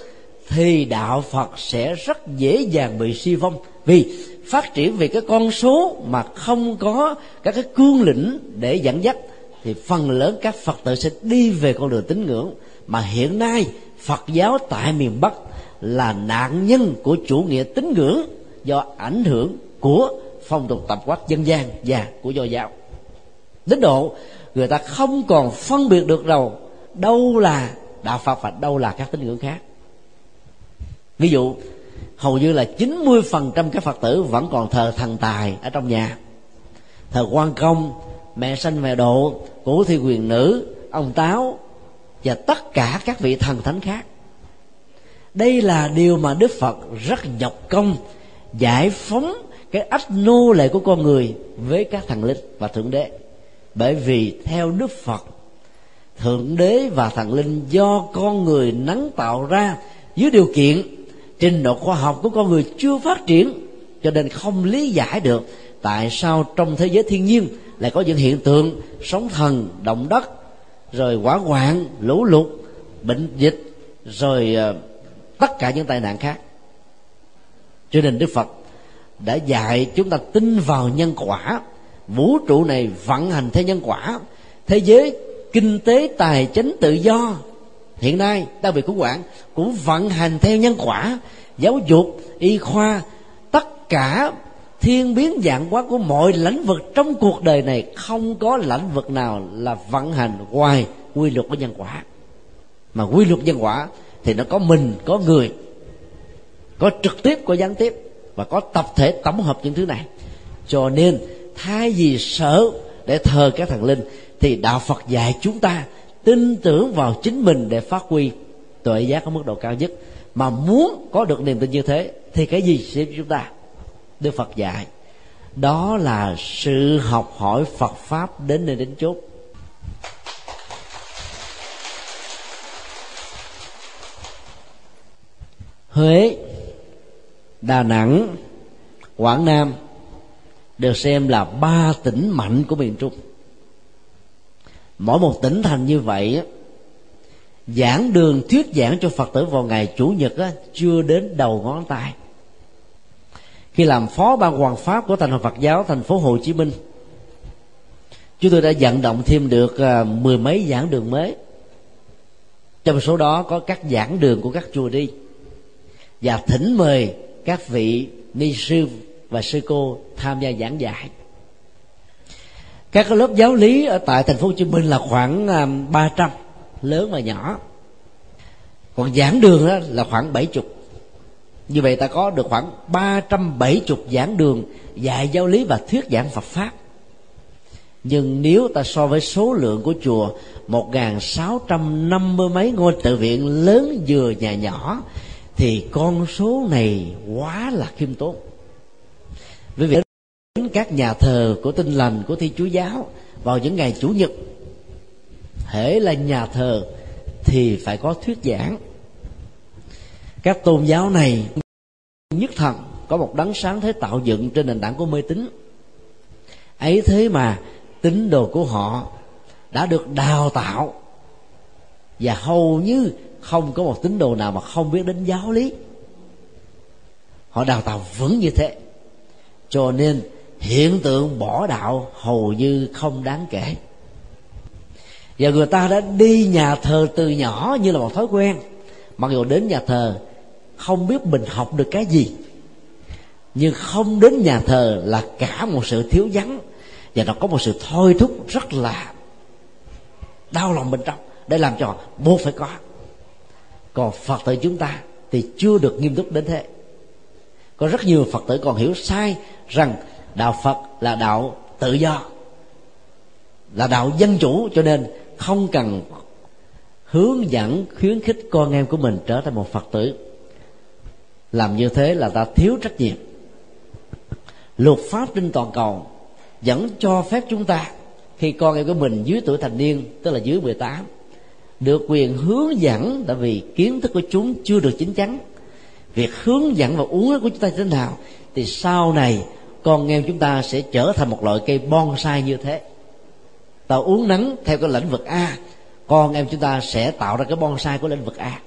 S1: thì đạo phật sẽ rất dễ dàng bị suy vong. Vì phát triển về cái con số mà không có các cái cương lĩnh để dẫn dắt, thì phần lớn các phật tử sẽ đi về con đường tín ngưỡng. Mà hiện nay, phật giáo tại miền bắc là nạn nhân của chủ nghĩa tín ngưỡng do ảnh hưởng của phong tục tập quán dân gian và của do giáo. Đến độ người ta không còn phân biệt được đâu đâu là đạo phật và đâu là các tín ngưỡng khác. Ví dụ hầu như là 90% các phật tử vẫn còn thờ thần tài ở trong nhà. Thờ quan công, mẹ sanh, mẹ độ cổ thi quyền nữ, ông táo và tất cả các vị thần thánh khác. Đây là điều mà đức phật rất nhọc công, giải phóng cái ách nô lệ của con người với các thần linh và thượng đế. Bởi vì theo đức phật, thượng đế và thần linh do con người nắng tạo ra dưới điều kiện trình độ khoa học của con người chưa phát triển, cho nên không lý giải được tại sao trong thế giới thiên nhiên lại có những hiện tượng sóng thần, động đất, rồi hỏa hoạn, lũ lụt, bệnh dịch, rồi ờ, tất cả những tai nạn khác. Cho nên đức phật đã dạy chúng ta tin vào nhân quả. Vũ trụ này vận hành theo nhân quả. Thế giới kinh tế, tài chính, tự do hiện nay đang bị khủng hoảng cũng vận hành theo nhân quả, giáo dục, y khoa, tất cả thiên biến dạng hóa của mọi lĩnh vực trong cuộc đời này. Không có lĩnh vực nào là vận hành ngoài quy luật của nhân quả. Mà quy luật nhân quả thì nó có mình, có người, có trực tiếp, có gián tiếp, và có tập thể tổng hợp những thứ này. Cho nên, thay vì sợ để thờ các thần linh, thì đạo phật dạy chúng ta tin tưởng vào chính mình để phát huy tuệ giác ở mức độ cao nhất. Mà muốn có được niềm tin như thế, thì cái gì sẽ chúng ta? Đức phật dạy, đó là sự học hỏi phật pháp đến nơi đến chốt huế, đà nẵng, quảng nam được xem là ba tỉnh mạnh của miền trung mỗi một tỉnh thành như vậy giảng đường thuyết giảng cho phật tử vào ngày chủ nhật á, chưa đến đầu ngón tay. Khi làm phó ban hoàng pháp của thành hội phật giáo thành phố hồ chí minh chúng tôi đã vận động thêm được à, mười mấy giảng đường mới. Trong số đó có các giảng đường của các chùa đi. Và thỉnh mời các vị ni sư và sư cô tham gia giảng dạy các cái lớp giáo lý ở tại thành phố Hồ Chí Minh là khoảng à, 300 lớn và nhỏ. Còn giảng đường đó là khoảng 70 như vậy ta có được khoảng 370 giảng đường, dạy giáo lý và thuyết giảng Phật pháp. Nhưng nếu ta so với số lượng của chùa 1.650 mấy ngôi tự viện lớn vừa nhà nhỏ, thì con số này quá là khiêm tốn. Vì vậy đến các nhà thờ của tinh lành của thi chúa giáo vào những ngày chủ nhật. Hễ là nhà thờ thì phải có thuyết giảng. Các tôn giáo này nhất thần có một đấng sáng thế tạo dựng trên nền tảng của mê tín. Ấy thế mà tín đồ của họ đã được đào tạo và hầu như không có một tín đồ nào mà không biết đến giáo lý. Họ đào tạo vững như thế. Cho nên hiện tượng bỏ đạo hầu như không đáng kể. Và người ta đã đi nhà thờ từ nhỏ như là một thói quen. Mặc dù đến nhà thờ, không biết mình học được cái gì. Nhưng không đến nhà thờ là cả một sự thiếu vắng. Và nó có một sự thôi thúc rất là đau lòng bên trong, để làm cho buộc phải có. Còn phật tử chúng ta thì chưa được nghiêm túc đến thế. Có rất nhiều phật tử còn hiểu sai rằng đạo phật là đạo tự do, là đạo dân chủ, cho nên không cần hướng dẫn, khuyến khích con em của mình trở thành một phật tử. Làm như thế là ta thiếu trách nhiệm. Luật pháp trên toàn cầu vẫn cho phép chúng ta, khi con em của mình dưới tuổi thành niên, tức là dưới 18 được quyền hướng dẫn, tại vì kiến thức của chúng chưa được chín chắn. Việc hướng dẫn và uống của chúng ta thế nào, thì sau này con em chúng ta sẽ trở thành một loại cây bonsai như thế. Ta uống nắng theo cái lĩnh vực a, con em chúng ta sẽ tạo ra cái bonsai của lĩnh vực a.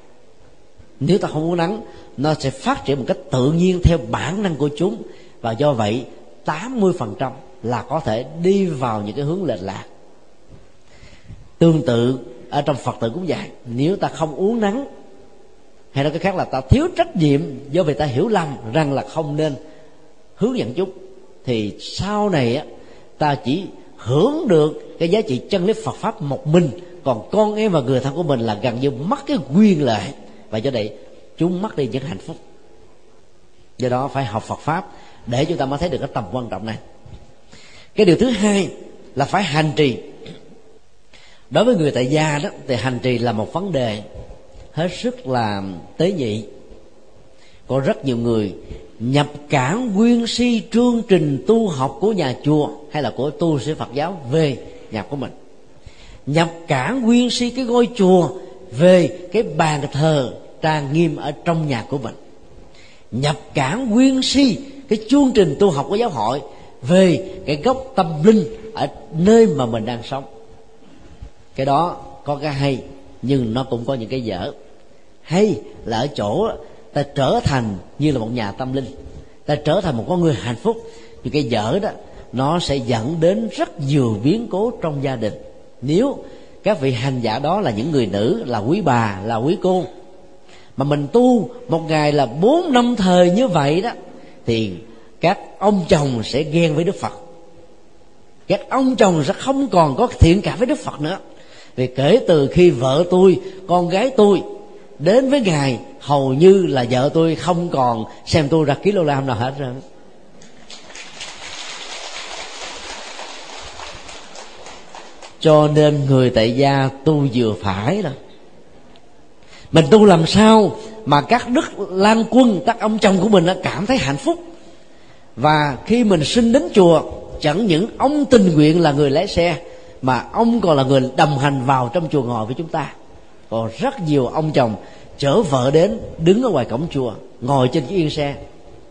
S1: Nếu ta không uống nắng, nó sẽ phát triển một cách tự nhiên theo bản năng của chúng. Và do vậy 80% là có thể đi vào những cái hướng lệch lạc. Tương tự, ở trong phật tử cũng vậy. Nếu ta không uống nắng, hay nói cái khác là ta thiếu trách nhiệm do vì ta hiểu lầm rằng là không nên hướng dẫn chúng thì sau này á, ta chỉ hưởng được cái giá trị chân lý Phật pháp một mình. Còn con em và người thân của mình là gần như mất cái quyền lợi. Và do vậy, chúng mất đi những hạnh phúc. Do đó phải học Phật pháp để chúng ta mới thấy được cái tầm quan trọng này. Cái điều thứ hai là phải hành trì. Đối với người tại gia đó, thì hành trì là một vấn đề hết sức là tế nhị. Có rất nhiều người nhập cản nguyên si chương trình tu học của nhà chùa hay là của tu sĩ Phật giáo về nhà của mình. Nhập cản nguyên si cái ngôi chùa về cái bàn thờ trang nghiêm ở trong nhà của mình. Nhập cản nguyên si cái chương trình tu học của giáo hội về cái gốc tâm linh ở nơi mà mình đang sống. Cái đó có cái hay, nhưng nó cũng có những cái dở. Hay là ở chỗ ta trở thành như là một nhà tâm linh. Ta trở thành một con người hạnh phúc. Thì cái dở đó, nó sẽ dẫn đến rất nhiều biến cố trong gia đình. Nếu các vị hành giả đó là những người nữ, là quý bà, là quý cô, mà mình tu một ngày là bốn năm thời như vậy đó, thì các ông chồng sẽ ghen với đức phật. Các ông chồng sẽ không còn có thiện cảm với đức phật nữa. Vì kể từ khi vợ tôi, con gái tôi đến với ngài hầu như là vợ tôi không còn xem tôi ra kg nào hết rồi. Cho nên người tại gia tu vừa phải rồi mình tu làm sao mà các đức lan quân, các ông chồng của mình đã cảm thấy hạnh phúc? Và khi mình sinh đến chùa, chẳng những ông tình nguyện là người lái xe, mà ông còn là người đồng hành vào trong chùa ngồi với chúng ta. Còn rất nhiều ông chồng chở vợ đến, đứng ở ngoài cổng chùa, ngồi trên chiếc yên xe,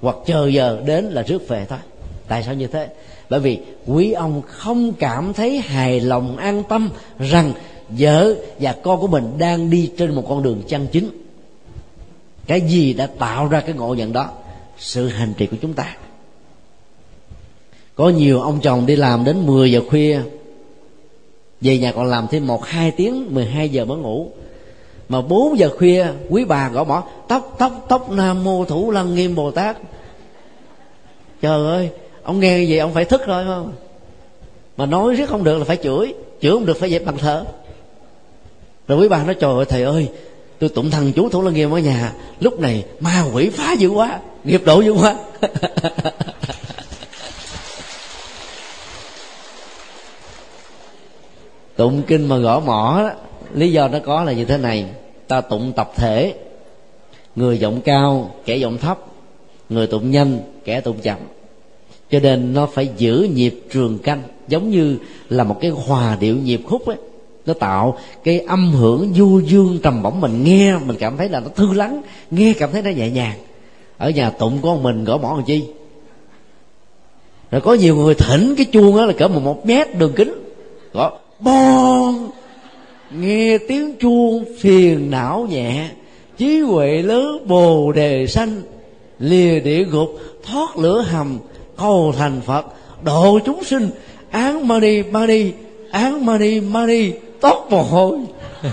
S1: hoặc chờ giờ đến là rước về thôi. Tại sao như thế? Bởi vì quý ông không cảm thấy hài lòng, an tâm rằng vợ và con của mình đang đi trên một con đường chân chính. Cái gì đã tạo ra cái ngộ nhận đó? Sự hành trì của chúng ta. Có nhiều ông chồng đi làm đến 10 giờ khuya, về nhà còn làm thêm một, hai tiếng 12 giờ mới ngủ mà 4 giờ khuya quý bà gõ mỏ tóc tóc tóc nam mô thủ lăng nghiêm bồ tát. Trời ơi ông nghe vậy ông phải thức rồi không? Mà nói rất không được là phải chửi chửi không được phải dẹp bằng thờ. Rồi quý bà nói trời ơi thầy ơi tôi tụng thần chú thủ lăng nghiêm ở nhà lúc này ma quỷ phá dữ quá nghiệp độ dữ quá. *laughs* Tụng kinh mà gõ mỏ đó, lý do nó có là như thế này. Ta tụng tập thể. Người giọng cao, kẻ giọng thấp. Người tụng nhanh, kẻ tụng chậm. Cho nên nó phải giữ nhịp trường canh, giống như là một cái hòa điệu nhịp khúc ấy. Nó tạo cái âm hưởng du dương trầm bổng. Mình nghe, mình cảm thấy là nó thư lắng, nghe cảm thấy nó nhẹ nhàng. Ở nhà tụng con mình gõ mỏ làm chi? Rồi có nhiều người thỉnh cái chuông đó là cỡ một một mét đường kính. Gõ bon nghe tiếng chuông phiền não nhẹ trí huệ lớn bồ đề sanh. Lìa địa ngục, thoát lửa hầm, cầu thành phật. Độ chúng sinh, án mani mani án mani mani tốt mồ hôi. *laughs*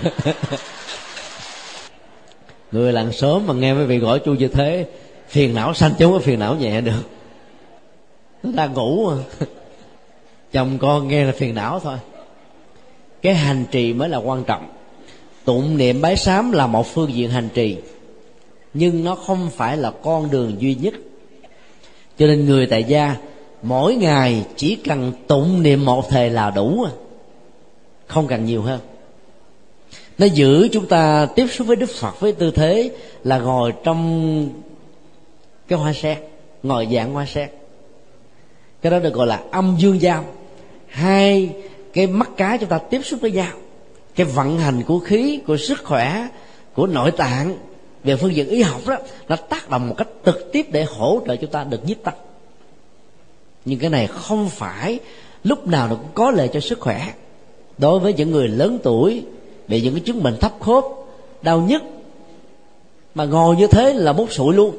S1: Người làng sớm mà nghe mấy vị gọi chu như thế, phiền não sanh chứ không có phiền não nhẹ được. Nó đang ngủ mà. *laughs* Chồng con nghe là phiền não thôi cái hành trì mới là quan trọng. Tụng niệm bái sám là một phương diện hành trì, nhưng nó không phải là con đường duy nhất. Cho nên người tại gia mỗi ngày chỉ cần tụng niệm một thề là đủ, không cần nhiều hơn. Nó giữ chúng ta tiếp xúc với đức phật với tư thế là ngồi trong cái hoa sen, ngồi dạng hoa sen. Cái đó được gọi là âm dương giao. Hai cái mắt cá chúng ta tiếp xúc với nhau, cái vận hành của khí, của sức khỏe, của nội tạng về phương diện y học đó, nó tác động một cách trực tiếp để hỗ trợ chúng ta được nhiếp tâm. Nhưng cái này không phải lúc nào nó cũng có lợi cho sức khỏe. Đối với những người lớn tuổi bị những cái chứng bệnh thấp khớp, đau nhức, mà ngồi như thế là bút sụi luôn.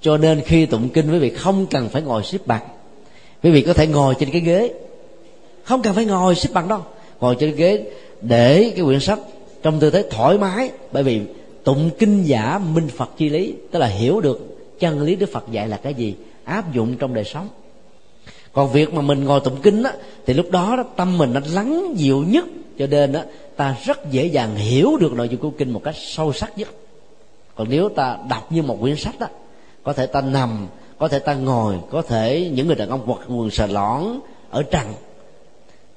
S1: Cho nên khi tụng kinh, quý vị không cần phải ngồi xếp bằng. Quý vị có thể ngồi trên cái ghế không cần phải ngồi xếp bằng đâu. Ngồi trên ghế để cái quyển sách trong tư thế thoải mái bởi vì tụng kinh giả minh phật chi lý tức là hiểu được chân lý đức phật dạy là cái gì áp dụng trong đời sống. Còn việc mà mình ngồi tụng kinh á thì lúc đó, đó tâm mình nó lắng dịu nhất cho nên á ta rất dễ dàng hiểu được nội dung của kinh một cách sâu sắc nhất. Còn nếu ta đọc như một quyển sách á có thể ta nằm có thể ta ngồi có thể những người đàn ông quật quần sờ lõn ở trần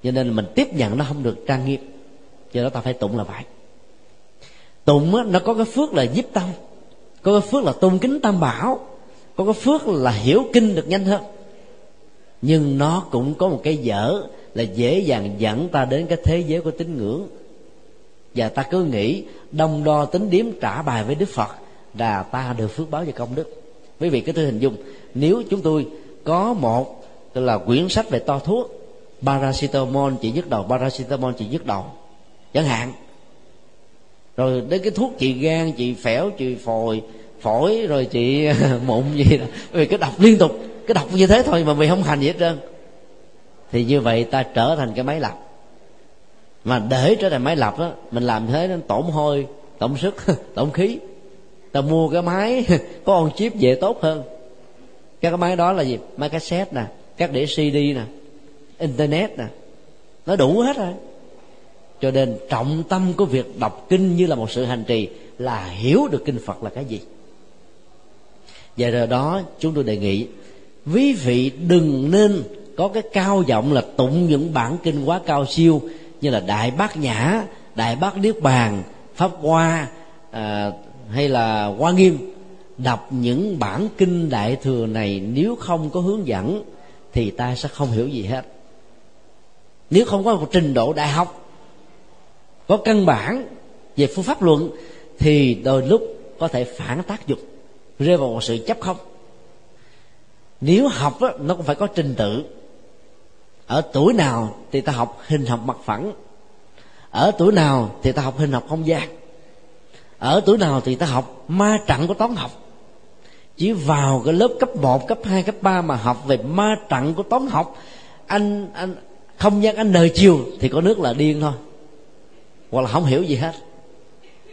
S1: cho nên mình tiếp nhận nó không được trang nghiêm. Cho đó ta phải tụng là vậy. Tụng á, nó có cái phước là giúp tâm có cái phước là tôn kính tam bảo có cái phước là hiểu kinh được nhanh hơn. Nhưng nó cũng có một cái dở là dễ dàng dẫn ta đến cái thế giới của tín ngưỡng. Và ta cứ nghĩ đông đo tính điếm trả bài với đức phật là ta được phước báo và công đức. Quý vị cứ thử hình dung nếu chúng tôi có một là quyển sách về to thuốc paracetamol chỉ nhức đầu, paracetamol chỉ nhức đầu. Chẳng hạn. Rồi đến cái thuốc trị gan, trị phẻo, trị phổi phổi, rồi trị *laughs* mụn gì đó. Vì cứ đọc liên tục cứ đọc như thế thôi mà mình không hành gì hết trơn. Thì như vậy ta trở thành cái máy lập mà để trở thành máy lập đó mình làm thế nó tổn hôi, tổn sức, *laughs* tổn khí. Ta mua cái máy, *laughs* có con chip về tốt hơn. Các cái máy đó là gì? Máy cassette nè, các đĩa cd nè internet nè. Nó đủ hết rồi. Cho nên trọng tâm của việc đọc kinh như là một sự hành trì là hiểu được kinh phật là cái gì. Và rồi đó chúng tôi đề nghị quý vị đừng nên có cái cao giọng là tụng những bản kinh quá cao siêu như là đại bát nhã đại bát niết bàn pháp hoa à, hay là hoa nghiêm. Đọc những bản kinh đại thừa này nếu không có hướng dẫn thì ta sẽ không hiểu gì hết nếu không có một trình độ đại học có căn bản về phương pháp luận thì đôi lúc có thể phản tác dụng rơi vào một sự chấp không. Nếu học á, nó cũng phải có trình tự. Ở tuổi nào thì ta học hình học mặt phẳng ở tuổi nào thì ta học hình học không gian ở tuổi nào thì ta học ma trận của toán học. Chỉ vào cái lớp cấp 1, cấp 2, cấp 3 mà học về ma trận của toán học anh anh không gian anh đời chiều thì có nước là điên thôi. Hoặc là không hiểu gì hết.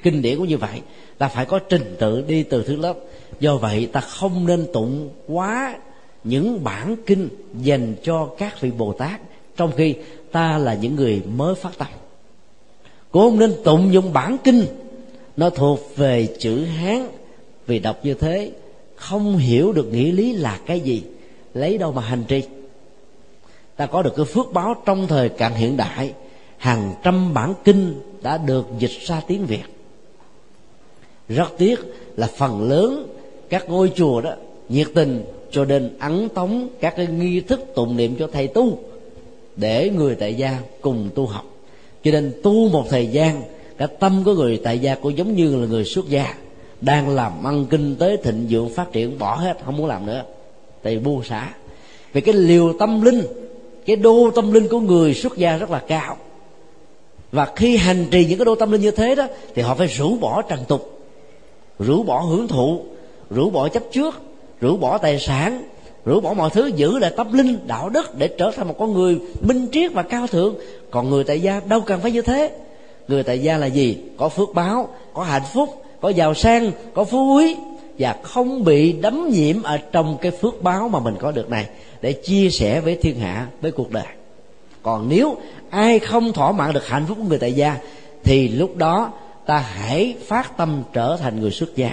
S1: Kinh điển cũng như vậy. Ta phải có trình tự đi từ thứ lớp. Do vậy, ta không nên tụng quá những bản kinh dành cho các vị bồ tát, trong khi ta là những người mới phát tâm. Cũng không nên tụng dụng bản kinh nó thuộc về chữ hán. Vì đọc như thế, không hiểu được nghĩa lý là cái gì, lấy đâu mà hành trì ta có được cái phước báo trong thời cạn hiện đại. Hàng trăm bản kinh đã được dịch ra tiếng việt. Rất tiếc là phần lớn các ngôi chùa đó nhiệt tình cho nên ấn tống các cái nghi thức tụng niệm cho thầy tu để người tại gia cùng tu học. Cho nên tu một thời gian cả tâm của người tại gia cũng giống như là người xuất gia, đang làm ăn kinh tế thịnh vượng phát triển, bỏ hết, không muốn làm nữa. Thì buông xả. Vì cái liều tâm linh cái đô tâm linh của người xuất gia rất là cao. Và khi hành trì những cái đô tâm linh như thế đó, thì họ phải rũ bỏ trần tục, rũ bỏ hưởng thụ, rũ bỏ chấp trước, rũ bỏ tài sản, rũ bỏ mọi thứ giữ lại tâm linh, đạo đức để trở thành một con người minh triết và cao thượng. Còn người tại gia đâu cần phải như thế. Người tại gia là gì? Có phước báo, có hạnh phúc, có giàu sang, có phú quý. Và không bị đấm nhiễm ở trong cái phước báo mà mình có được này để chia sẻ với thiên hạ, với cuộc đời. Còn nếu ai không thỏa mãn được hạnh phúc của người tại gia, thì lúc đó ta hãy phát tâm trở thành người xuất gia.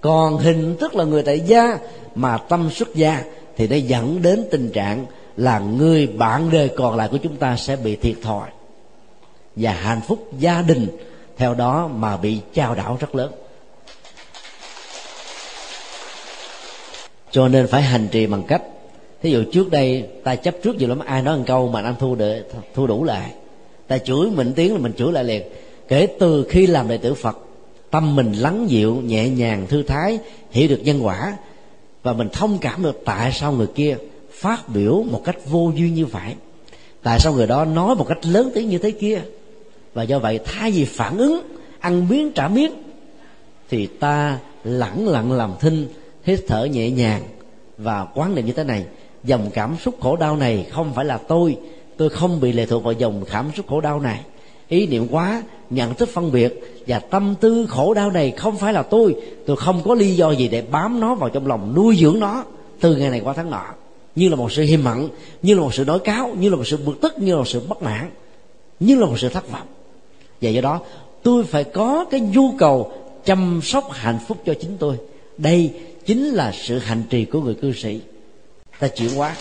S1: Còn hình thức là người tại gia mà tâm xuất gia thì nó dẫn đến tình trạng là người bạn đời còn lại của chúng ta sẽ bị thiệt thòi. Và hạnh phúc gia đình theo đó mà bị trao đảo rất lớn. Cho nên phải hành trì bằng cách, thí dụ trước đây ta chấp trước nhiều lắm, ai nói một câu mà anh thu được thu đủ lại. Ta chửi mình tiếng là mình chửi lại liền. Kể từ khi làm đệ tử phật, tâm mình lắng dịu, nhẹ nhàng, thư thái, hiểu được nhân quả. Và mình thông cảm được tại sao người kia phát biểu một cách vô duyên như vậy. Tại sao người đó nói một cách lớn tiếng như thế kia? Và do vậy, thay vì phản ứng, ăn miếng trả miếng, thì ta lẳng lặng làm thinh hít thở nhẹ nhàng. Và quán niệm như thế này, dòng cảm xúc khổ đau này không phải là tôi tôi không bị lệ thuộc vào dòng cảm xúc khổ đau này. Ý niệm quá, nhận thức phân biệt và tâm tư khổ đau này không phải là tôi tôi không có lý do gì để bám nó vào trong lòng nuôi dưỡng nó từ ngày này qua tháng nọ. Như là một sự hiềm mặn như là một sự nói cáo, như là một sự bực tức, như là một sự bất mãn, như là một sự thất vọng. Và do đó, tôi phải có cái nhu cầu chăm sóc hạnh phúc cho chính tôi. Đây chính là sự hành trì của người cư sĩ. Ta chuyển hóa.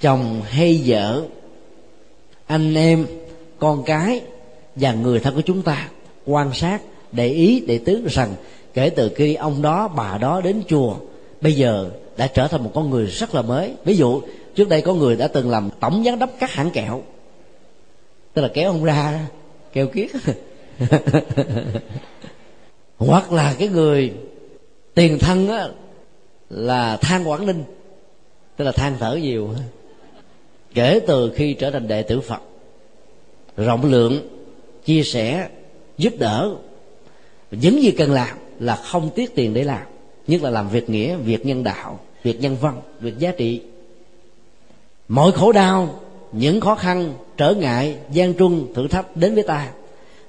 S1: Chồng hay vợ, anh em, con cái và người thân của chúng ta quan sát, để ý, để tướng rằng kể từ khi ông đó, bà đó đến chùa, bây giờ đã trở thành một con người rất là mới. Ví dụ, trước đây có người đã từng làm tổng giám đốc các hãng kẹo. Tức là kéo ông ra, kêu kiết. *laughs* hoặc là cái người tiền thân á, là than quảng ninh tức là than thở nhiều. Kể từ khi trở thành đệ tử phật rộng lượng chia sẻ giúp đỡ những gì cần làm là không tiếc tiền để làm. Nhất là làm việc nghĩa việc nhân đạo việc nhân văn việc giá trị. Mọi khổ đau những khó khăn trở ngại gian truân thử thách đến với ta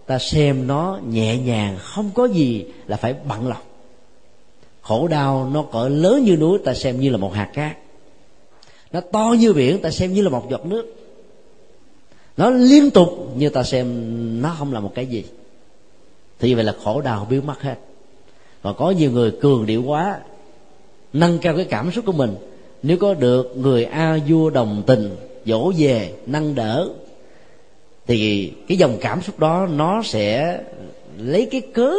S1: ta xem nó nhẹ nhàng, không có gì là phải bận lòng. Khổ đau nó cỡ lớn như núi, ta xem như là một hạt cát. Nó to như biển, ta xem như là một giọt nước. Nó liên tục như ta xem nó không là một cái gì. Thì vậy là khổ đau biến mất hết. Còn có nhiều người cường điệu quá, nâng cao cái cảm xúc của mình. Nếu có được người a vua đồng tình, dỗ về, nâng đỡ thì cái dòng cảm xúc đó nó sẽ lấy cái cớ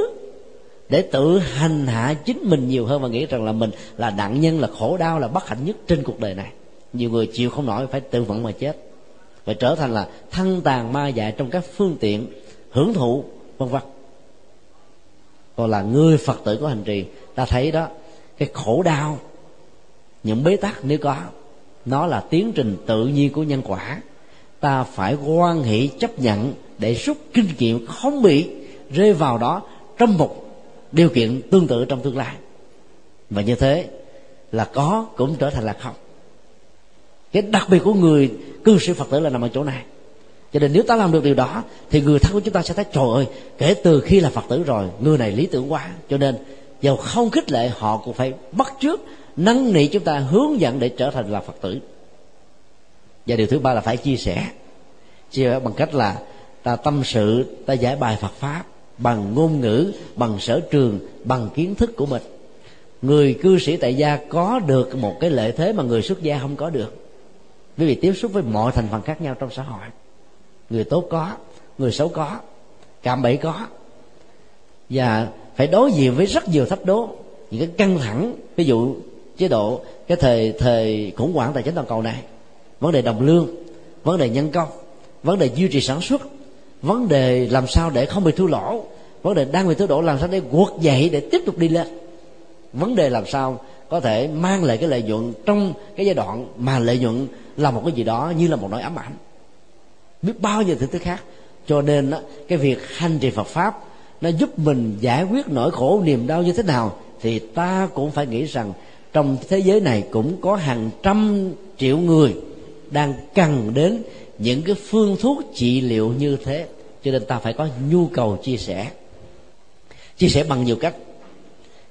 S1: để tự hành hạ chính mình nhiều hơn và nghĩ rằng là mình là nạn nhân, là khổ đau, là bất hạnh nhất trên cuộc đời này. Nhiều người chịu không nổi, phải tự vận mà chết và trở thành là thân tàn ma dại trong các phương tiện hưởng thụ, vân vân. Còn là người phật tử có hành trì, ta thấy đó, cái khổ đau, những bế tắc nếu có, nó là tiến trình tự nhiên của nhân quả ta phải quan hệ chấp nhận để rút kinh nghiệm không bị rơi vào đó trong một điều kiện tương tự trong tương lai. Và như thế là có cũng trở thành là không. Cái đặc biệt của người cư sĩ phật tử là nằm ở chỗ này. Cho nên nếu ta làm được điều đó, thì người thân của chúng ta sẽ thấy, trời ơi, kể từ khi là phật tử rồi, người này lý tưởng quá. Cho nên dầu không khích lệ, họ cũng phải bắt trước năn nỉ chúng ta, hướng dẫn để trở thành là phật tử và điều thứ ba là phải chia sẻ. Chia sẻ bằng cách là ta tâm sự, ta giải bài phật pháp bằng ngôn ngữ, bằng sở trường, bằng kiến thức của mình. Người cư sĩ tại gia có được một cái lợi thế mà người xuất gia không có được. Bởi vì tiếp xúc với mọi thành phần khác nhau trong xã hội. Người tốt có, người xấu có cạm bẫy có. Và phải đối diện với rất nhiều thách đố, những cái căng thẳng. Ví dụ chế độ, cái thời thời khủng hoảng tài chính toàn cầu này vấn đề đồng lương vấn đề nhân công vấn đề duy trì sản xuất vấn đề làm sao để không bị thua lỗ vấn đề đang bị thua lỗ làm sao để guộc dậy để tiếp tục đi lên. Vấn đề làm sao có thể mang lại cái lợi nhuận trong cái giai đoạn mà lợi nhuận là một cái gì đó như là một nỗi ám ảnh. Biết bao nhiêu thứ thứ khác. Cho nên đó, cái việc hành trì Phật pháp nó giúp mình giải quyết nỗi khổ niềm đau như thế nào thì ta cũng phải nghĩ rằng trong thế giới này cũng có hàng trăm triệu người đang cần đến những cái phương thuốc trị liệu như thế. Cho nên ta phải có nhu cầu chia sẻ. Chia sẻ bằng nhiều cách.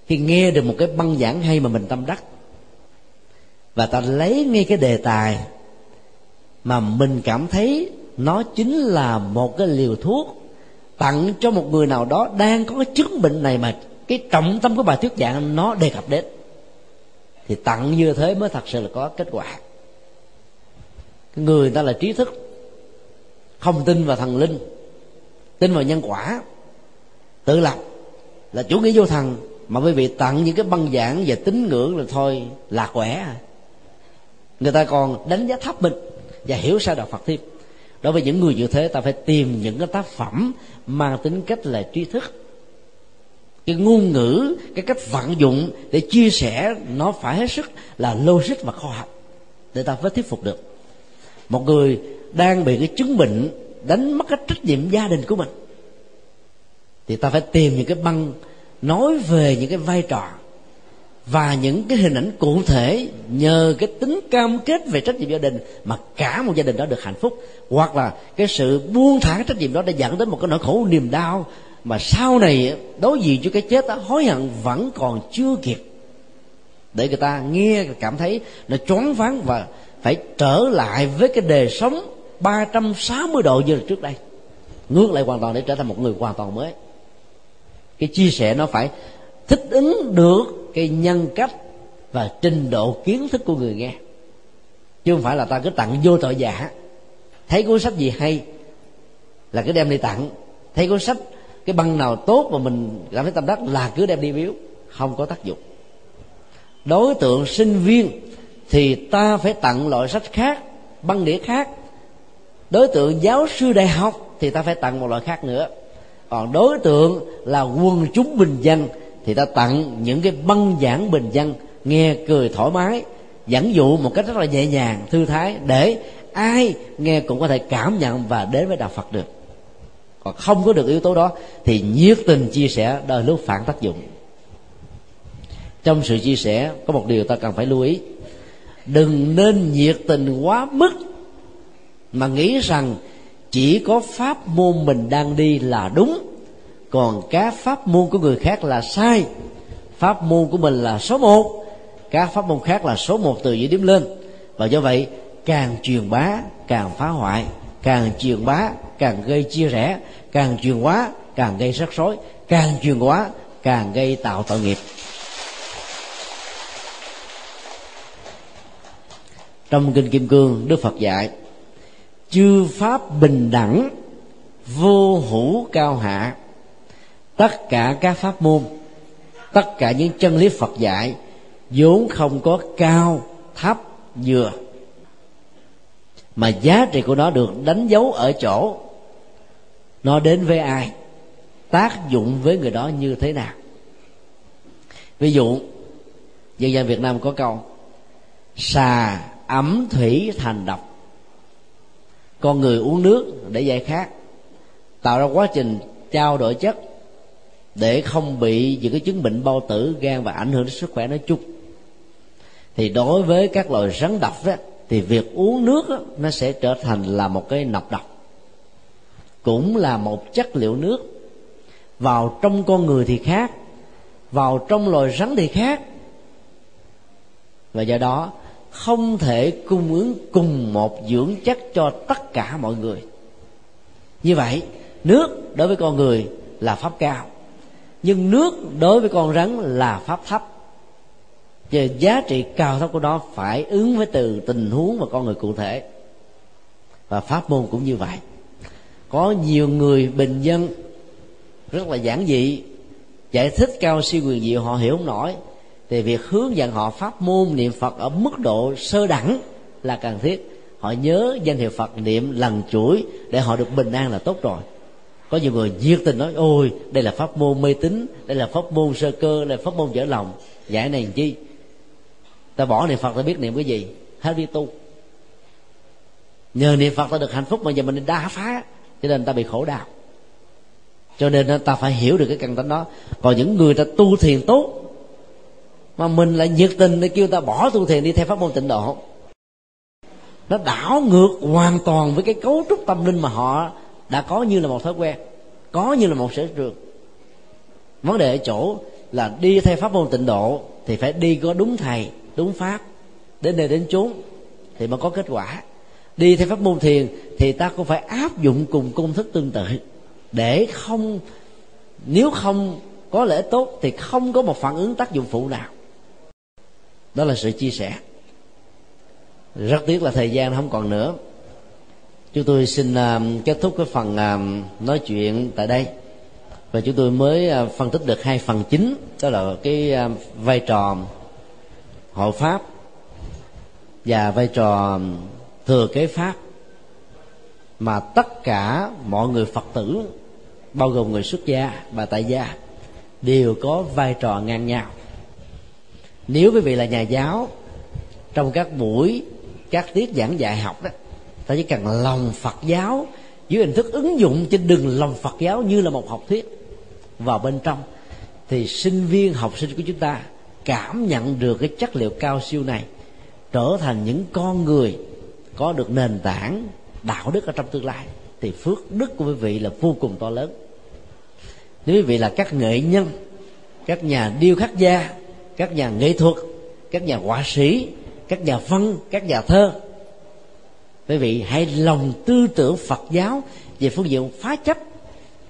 S1: Khi nghe được một cái băng giảng hay mà mình tâm đắc, và ta lấy ngay cái đề tài mà mình cảm thấy nó chính là một cái liều thuốc tặng cho một người nào đó đang có cái chứng bệnh này mà cái trọng tâm của bài thuyết giảng nó đề cập đến, thì tặng như thế mới thật sự là có kết quả người ta là trí thức, không tin vào thần linh, tin vào nhân quả. Tự lập là chủ nghĩa vô thần, mà quý vị tặng những cái băng giảng về tín ngưỡng là thôi lạc quẻ. À người ta còn đánh giá thấp mình và hiểu sai đạo phật thêm đối với những người như thế, ta phải tìm những cái tác phẩm mang tính cách là trí thức. Cái ngôn ngữ, cái cách vận dụng để chia sẻ nó phải hết sức là logic và khoa học để ta mới thuyết phục được một người đang bị cái chứng bệnh đánh mất cái trách nhiệm gia đình của mình. Thì ta phải tìm những cái băng nói về những cái vai trò và những cái hình ảnh cụ thể nhờ cái tính cam kết về trách nhiệm gia đình mà cả một gia đình đó được hạnh phúc. Hoặc là cái sự buông thả cái trách nhiệm đó đã dẫn đến một cái nỗi khổ niềm đau mà sau này đối diện với cái chết đó, hối hận vẫn còn chưa kịp. Để người ta nghe, cảm thấy nó choáng váng và phải trở lại với cái đề sống 360 độ như là trước đây. Ngược lại hoàn toàn để trở thành một người hoàn toàn mới. Cái chia sẻ nó phải thích ứng được cái nhân cách và trình độ kiến thức của người nghe. Chứ không phải là ta cứ tặng vô tội giả. Thấy cuốn sách gì hay là cứ đem đi tặng. Thấy cuốn sách cái băng nào tốt mà mình cảm thấy tâm đắc là cứ đem đi biếu. Không có tác dụng. Đối tượng sinh viên thì ta phải tặng loại sách khác, băng đĩa khác. Đối tượng giáo sư đại học thì ta phải tặng một loại khác nữa. Còn đối tượng là quần chúng bình dân thì ta tặng những cái băng giảng bình dân, nghe cười thoải mái dẫn dụ một cách rất là nhẹ nhàng, thư thái, để ai nghe cũng có thể cảm nhận và đến với đạo phật được. Còn không có được yếu tố đó thì nhiệt tình chia sẻ đôi lúc phản tác dụng. Trong sự chia sẻ có một điều ta cần phải lưu ý đừng nên nhiệt tình quá mức mà nghĩ rằng chỉ có pháp môn mình đang đi là đúng. Còn các pháp môn của người khác là sai. Pháp môn của mình là số một. Các pháp môn khác là số một từ dưới điểm lên. Và do vậy, càng truyền bá, càng phá hoại, càng truyền bá, càng gây chia rẽ, càng truyền quá càng gây rắc rối, càng truyền quá càng gây tạo tội nghiệp. Trong kinh kim cương, đức phật dạy, chư pháp bình đẳng, vô hữu cao hạ. Tất cả các pháp môn, tất cả những chân lý phật dạy vốn không có cao, thấp vừa mà giá trị của nó được đánh dấu ở chỗ nó đến với ai, tác dụng với người đó như thế nào. Ví dụ, dân gian việt nam có câu, xà ẩm thủy thành độc. Con người uống nước để giải khát tạo ra quá trình trao đổi chất để không bị những cái chứng bệnh bao tử gan và ảnh hưởng đến sức khỏe nói chung. Thì đối với các loài rắn độc đó thì việc uống nước đó, nó sẽ trở thành là một cái nọc độc cũng là một chất liệu nước. Vào trong con người thì khác vào trong loài rắn thì khác. Và do đó không thể cung ứng cùng một dưỡng chất cho tất cả mọi người. Như vậy, nước đối với con người là pháp cao, nhưng nước đối với con rắn là pháp thấp. Về giá trị cao thấp của nó phải ứng với từ tình huống và con người cụ thể. Và pháp môn cũng như vậy. Có nhiều người bình dân, rất là giản dị, giải thích cao siêu quyền diệu họ hiểu không nổi thì việc hướng dẫn họ pháp môn niệm phật ở mức độ sơ đẳng là cần thiết. Họ nhớ danh hiệu phật niệm lần chuỗi để họ được bình an là tốt rồi. Có nhiều người nhiệt tình nói, ôi, đây là pháp môn mê tín, đây là pháp môn sơ cơ, đây là pháp môn dở lòng. Giải này làm chi? Ta bỏ niệm phật ta biết niệm cái gì? Hết đi tu. Nhờ niệm phật ta được hạnh phúc mà giờ mình đã phá, cho nên ta bị khổ đau. Cho nên ta phải hiểu được cái căn tánh đó. Còn những người ta tu thiền tốt mà mình lại nhiệt tình để kêu ta bỏ tu thiền đi theo pháp môn tịnh độ. Nó đảo ngược hoàn toàn với cái cấu trúc tâm linh mà họ đã có như là một thói quen, có như là một sở trường. Vấn đề ở chỗ là đi theo pháp môn tịnh độ thì phải đi có đúng thầy, đúng pháp. Đến nơi đến chốn thì mới có kết quả. Đi theo pháp môn thiền thì ta cũng phải áp dụng cùng công thức tương tự. Để không, nếu không có lễ tốt thì không có một phản ứng tác dụng phụ nào đó là sự chia sẻ. Rất tiếc là thời gian không còn nữa. Chúng tôi xin à, kết thúc cái phần à, nói chuyện tại đây. Và chúng tôi mới à, phân tích được hai phần chính. Đó là cái vai trò hộ pháp và vai trò thừa kế pháp mà tất cả mọi người phật tử, bao gồm người xuất gia và tại gia, đều có vai trò ngang nhau nếu quý vị là nhà giáo, trong các buổi, các tiết giảng dạy học đó, ta chỉ cần lòng phật giáo dưới hình thức ứng dụng trên đừng lòng phật giáo như là một học thuyết. Vào bên trong, thì sinh viên, học sinh của chúng ta cảm nhận được cái chất liệu cao siêu này, trở thành những con người có được nền tảng đạo đức ở trong tương lai, thì phước đức của quý vị là vô cùng to lớn. Nếu quý vị là các nghệ nhân, các nhà điêu khắc gia các nhà nghệ thuật các nhà họa sĩ các nhà văn các nhà thơ. Quý vị hãy lòng tư tưởng phật giáo về phương diện phá chấp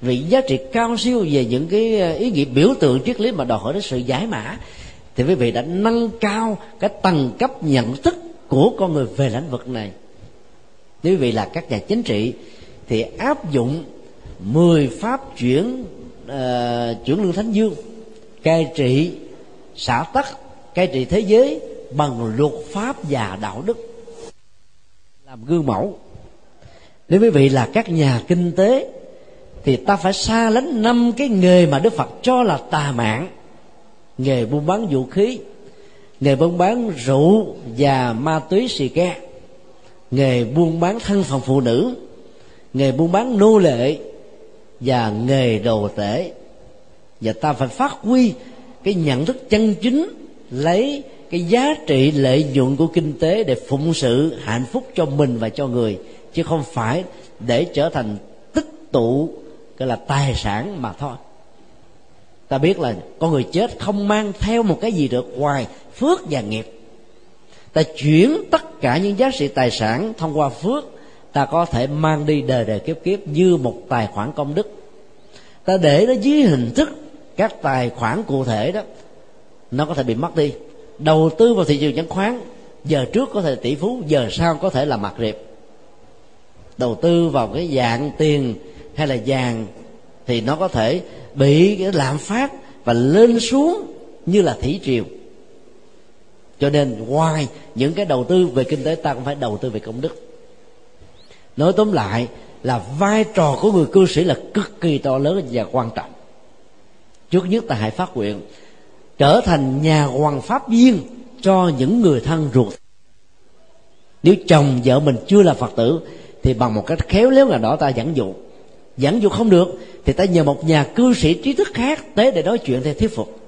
S1: vì giá trị cao siêu về những cái ý nghĩa biểu tượng triết lý mà đòi hỏi đến sự giải mã thì quý vị đã nâng cao cái tầng cấp nhận thức của con người về lĩnh vực này. Nếu quý vị là các nhà chính trị thì áp dụng 10 pháp chuyển uh, chuyển lương thánh dương cai trị xã tắc cai trị thế giới bằng luật pháp và đạo đức. Làm gương mẫu. Nếu quý vị là các nhà kinh tế, thì ta phải xa lánh năm cái nghề mà đức phật cho là tà mạng. Nghề buôn bán vũ khí, nghề buôn bán rượu và ma túy xì ke, nghề buôn bán thân phận phụ nữ, nghề buôn bán nô lệ và nghề đồ tể. Và ta phải phát huy cái nhận thức chân chính, lấy cái giá trị lợi nhuận của kinh tế để phụng sự hạnh phúc cho mình và cho người, chứ không phải để trở thành tích tụ, gọi là tài sản mà thôi. Ta biết là con người chết không mang theo một cái gì được ngoài phước và nghiệp. Ta chuyển tất cả những giá trị tài sản thông qua phước, ta có thể mang đi đời đời kiếp kiếp như một tài khoản công đức. Ta để nó dưới hình thức các tài khoản cụ thể đó, nó có thể bị mất đi. Đầu tư vào thị trường chứng khoán, giờ trước có thể tỷ phú, giờ sau có thể là mặt riệp đầu tư vào cái dạng tiền hay là vàng thì nó có thể bị cái lạm phát và lên xuống như là thủy triều. Cho nên ngoài những cái đầu tư về kinh tế, ta cũng phải đầu tư về công đức. Nói tóm lại là vai trò của người cư sĩ là cực kỳ to lớn và quan trọng trước nhất là hãy phát nguyện, trở thành nhà hoàng pháp viên cho những người thân ruột. Nếu chồng vợ mình chưa là phật tử, thì bằng một cách khéo léo nào đó ta dẫn dụ. Dẫn dụ không được, thì ta nhờ một nhà cư sĩ trí thức khác tới để nói chuyện để thuyết phục.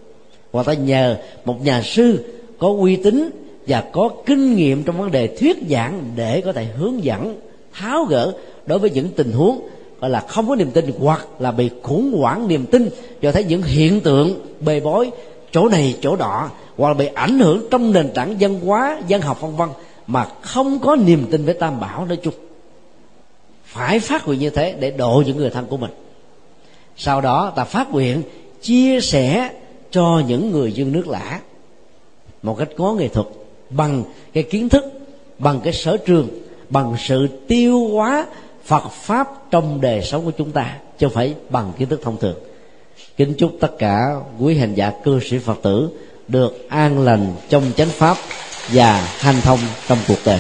S1: Hoặc ta nhờ một nhà sư có uy tín và có kinh nghiệm trong vấn đề thuyết giảng để có thể hướng dẫn, tháo gỡ đối với những tình huống gọi là không có niềm tin hoặc là bị khủng hoảng niềm tin do thấy những hiện tượng bề bối, chỗ này, chỗ đỏ hoặc là bị ảnh hưởng trong nền tảng văn hóa dân học, vân vân, mà không có niềm tin với tam bảo nói chung. Phải phát nguyện như thế để độ những người thân của mình. Sau đó ta phát nguyện chia sẻ cho những người dân nước lã một cách có nghệ thuật, bằng cái kiến thức, bằng cái sở trường, bằng sự tiêu hóa phật pháp trong đời sống của chúng ta chứ không phải bằng kiến thức thông thường. Kính chúc tất cả quý hành giả cư sĩ phật tử được an lành trong chánh pháp và hành thông trong cuộc đời.